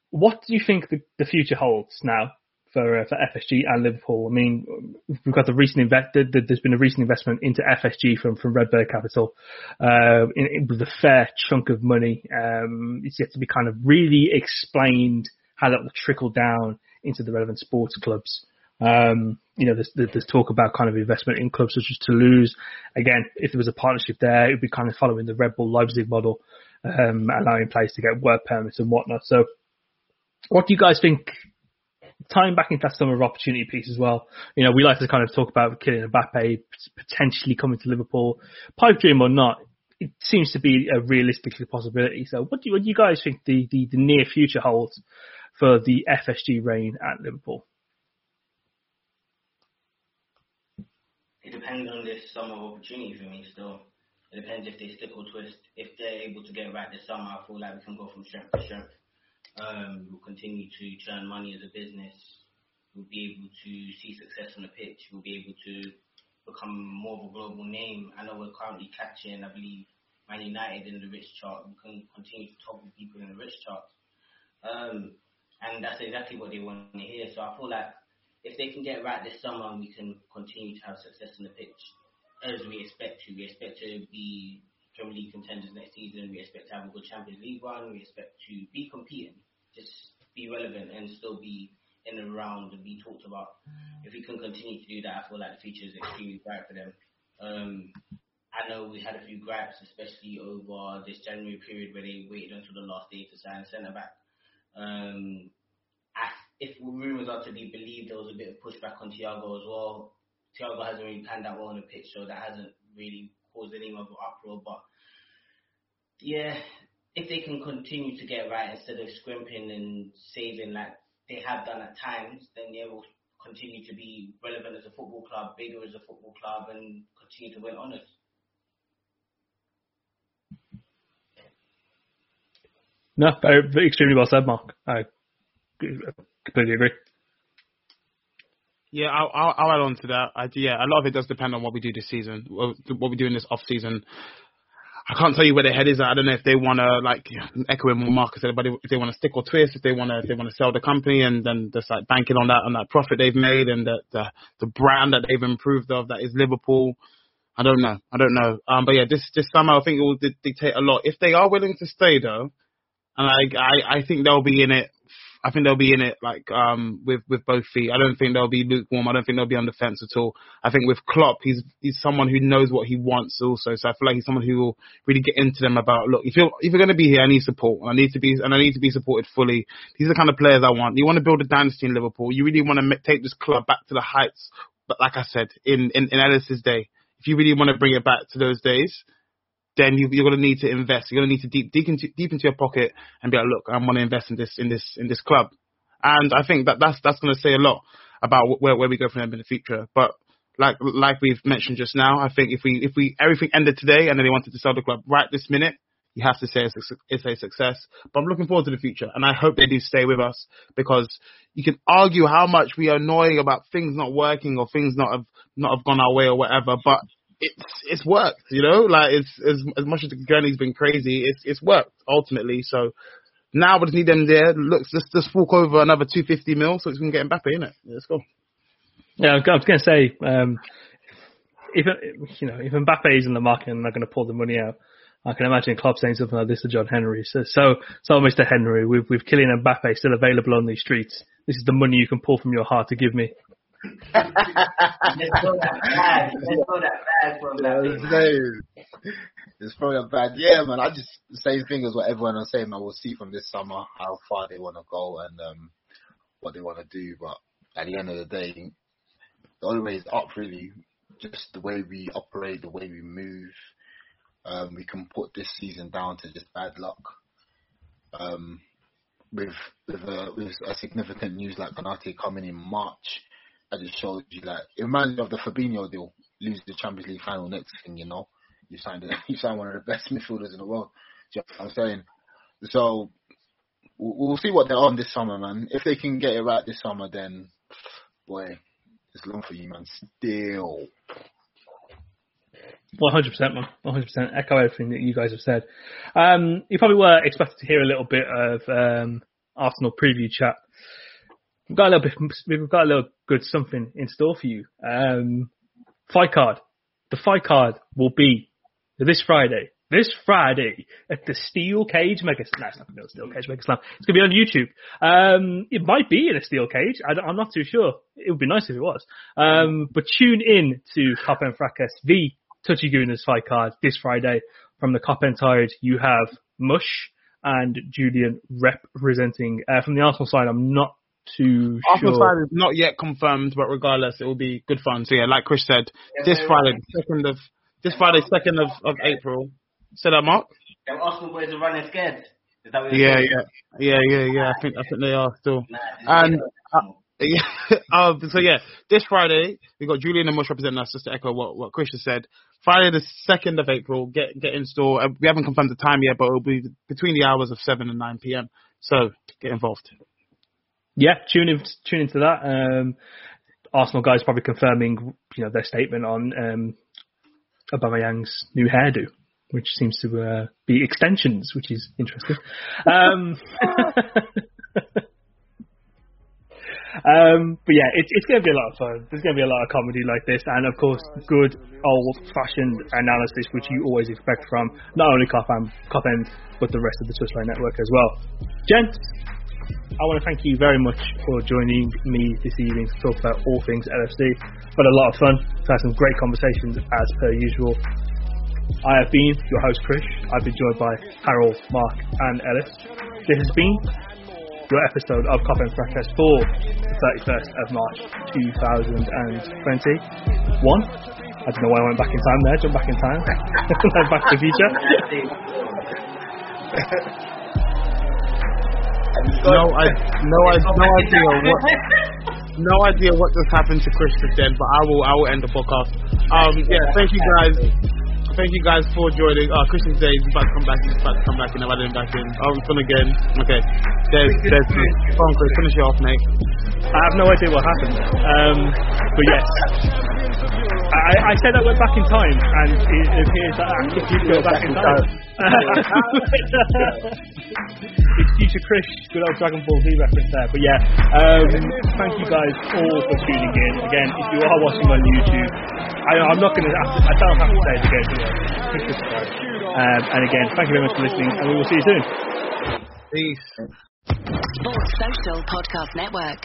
what do you think the, the future holds now for uh, for FSG and Liverpool. I mean, we've got the recent invest. There's been a recent investment into FSG from from Redbird Capital, uh, in, with a fair chunk of money. Um, it's yet to be kind of really explained how that will trickle down into the relevant sports clubs. Um, you know, there's, there's talk about kind of investment in clubs such as Toulouse. Again, if there was a partnership there, it would be kind of following the Red Bull Leipzig model, um, allowing players to get work permits and whatnot. So, what do you guys think tying back into that summer of opportunity piece as well. You know, we like to kind of talk about Kylian Mbappe potentially coming to Liverpool, pipe dream or not. It seems to be a realistic possibility. So, what do you, what do you guys think the, the, the near future holds for the FSG reign at Liverpool? It depends on this summer of opportunity for me. Still, it depends if they stick or twist. If they're able to get right this summer, I feel like we can go from strength to strength. Um, we'll continue to churn money as a business. We'll be able to see success on the pitch. We'll be able to become more of a global name. I know we're currently catching, I believe, Man United in the rich chart. We can continue to talk with people in the rich chart. Um, and that's exactly what they want to hear. So I feel like if they can get right this summer, we can continue to have success on the pitch as we expect to. We expect to be Premier League contenders next season. We expect to have a good Champions League run. We expect to be competing, just be relevant and still be in the round and be talked about. If we can continue to do that, I feel like the future is extremely bright for them. Um, I know we had a few gripes, especially over this January period where they waited until the last day to sign centre back. Um, if rumours are to be believed, there was a bit of pushback on Thiago as well. Thiago hasn't really panned out well on the pitch, so that hasn't really caused any of uproar. But yeah, if they can continue to get right instead of scrimping and saving like they have done at times, then they will continue to be relevant as a football club, bigger as a football club, and continue to win honours. No, extremely well said, Mark. I completely agree. Yeah, I'll, I'll, I'll add on to that. I, yeah, a lot of it does depend on what we do this season, what we do in this off season. I can't tell you where their head is. I don't know if they want to like echoing what Marcus said, but if they want to stick or twist, if they want to, if they want to sell the company and then just like banking on that on that profit they've made and the the, the brand that they've improved of that is Liverpool. I don't know. I don't know. Um, but yeah, this this summer I think it will dictate a lot. If they are willing to stay though, and I I, I think they'll be in it I think they'll be in it like um with with both feet. I don't think they'll be lukewarm. I don't think they'll be on the fence at all. I think with Klopp, he's he's someone who knows what he wants also. So I feel like he's someone who will really get into them about look if you're if you're going to be here, I need support. I need to be and I need to be supported fully. These are the kind of players I want. You want to build a dynasty in Liverpool. You really want to take this club back to the heights. But like I said in in, in Ellis's day, if you really want to bring it back to those days, then you, are going to need to invest. You're going to need to deep, deep into, deep into your pocket and be like, look, I want to invest in this, in this, in this club. And I think that that's, that's going to say a lot about where, where we go from them in the future. But like, like we've mentioned just now, I think if we, if we, everything ended today and then they wanted to sell the club right this minute, you have to say it's a, it's a success. But I'm looking forward to the future, and I hope they do stay with us because you can argue how much we are annoying about things not working or things not have not have gone our way or whatever. But it's it's worked, you know. Like it's as as much as the journey's been crazy, it's it's worked ultimately. So now we just need them there. Looks let's just walk over another two fifty mil so we can get Mbappe in it. Let's go. Yeah, I was going to say, um, if you know if Mbappe is in the market and they're going to pull the money out, I can imagine Klopp saying something like this to John Henry. So, so, so Mr. Henry, with with Kylian Mbappe still available on these streets, this is the money you can pull from your heart to give me. Bad. It's probably a bad. Yeah, man. I just same thing as what everyone was saying. I will see from this summer how far they want to go and um, what they want to do. But at the end of the day, the only way is up. Really, just the way we operate, the way we move. Um, we can put this season down to just bad luck. Um, with with a, with a significant news like Konate coming in March, that just showed you like it reminds me of the Fabinho deal. Lose the Champions League final next thing, you know. You signed a, you signed one of the best midfielders in the world. Do you know what I'm saying? So we'll, see what they're on this summer, man. If they can get it right this summer, then boy, it's long for you, man. Still. One hundred percent, man. One hundred percent. Echo everything that you guys have said. Um, you probably were expected to hear a little bit of um, Arsenal preview chat. We've got a little bit. We've got a little good something in store for you. Um, fight card. The fight card will be this Friday. This Friday at the Steel Cage Mega. No, it's not going to be Steel Cage Mega Slam. It's going to be on YouTube. Um, it might be in a steel cage. I, am not too sure. It would be nice if it was. Um, but tune in to Cop End Fracas, the Touchy Gooners fight card this Friday. From the Cop and Tired, you have Mush and Julian representing. Uh, from the Arsenal side, I'm not too Arsenal sure. side is not yet confirmed, but regardless, it will be good fun. So yeah, like Chris said, this Friday, second of this Friday, second of, of April. Say that, Mark. Them Arsenal boys are running scared. Is that what Yeah, you're yeah, yeah, yeah, yeah. I think I think they are still. And uh, yeah, uh, so yeah, this Friday we got Julian and Mush representing us. Just to echo what what Chris has said. Friday the second of April, get get in store. Uh, we haven't confirmed the time yet, but it'll be between the hours of seven and nine p.m. So get involved. Yeah, tune in, tune into that. Um, Arsenal guys probably confirming, you know, their statement on um, Aubameyang's new hairdo, which seems to uh, be extensions, which is interesting. Um, um, but yeah, it, it's going to be a lot of fun. There's going to be a lot of comedy like this, and of course, good old-fashioned analysis, which you always expect from not only Cop but the rest of the Swissline network as well. Gents, I want to thank you very much for joining me this evening to talk about all things LFC. But a lot of fun. We've had some great conversations as per usual. I have been your host Chris. I've been joined by Harold, Mark, and Ellis. This has been your episode of Cop End Fracas for the 31st of March 2021. I don't know why I went back in time there. Jump back in time. back to the future. No, I no, I no idea what no idea what just happened to Chris then, but I will I will end the podcast. Um, yeah, thank you guys. Thank you guys for joining. Uh, Christian Day is about to come back. He's about to come back in. I've added him back in. Oh, it's fun again. Okay. There's, there's, come on, Chris, finish it off, mate. I have no idea what happened. Um, but yes. I, I said I went back in time, and it appears that I actually did go back in time. It's future Chris, good old Dragon Ball Z reference there. But yeah, um, thank you guys all for tuning in. Again, if you are watching on YouTube, I, I'm not going to, I don't have to say it again, but yeah. Um, and again, thank you very much for listening, and we will see you soon. Peace. Sports Social Podcast Network.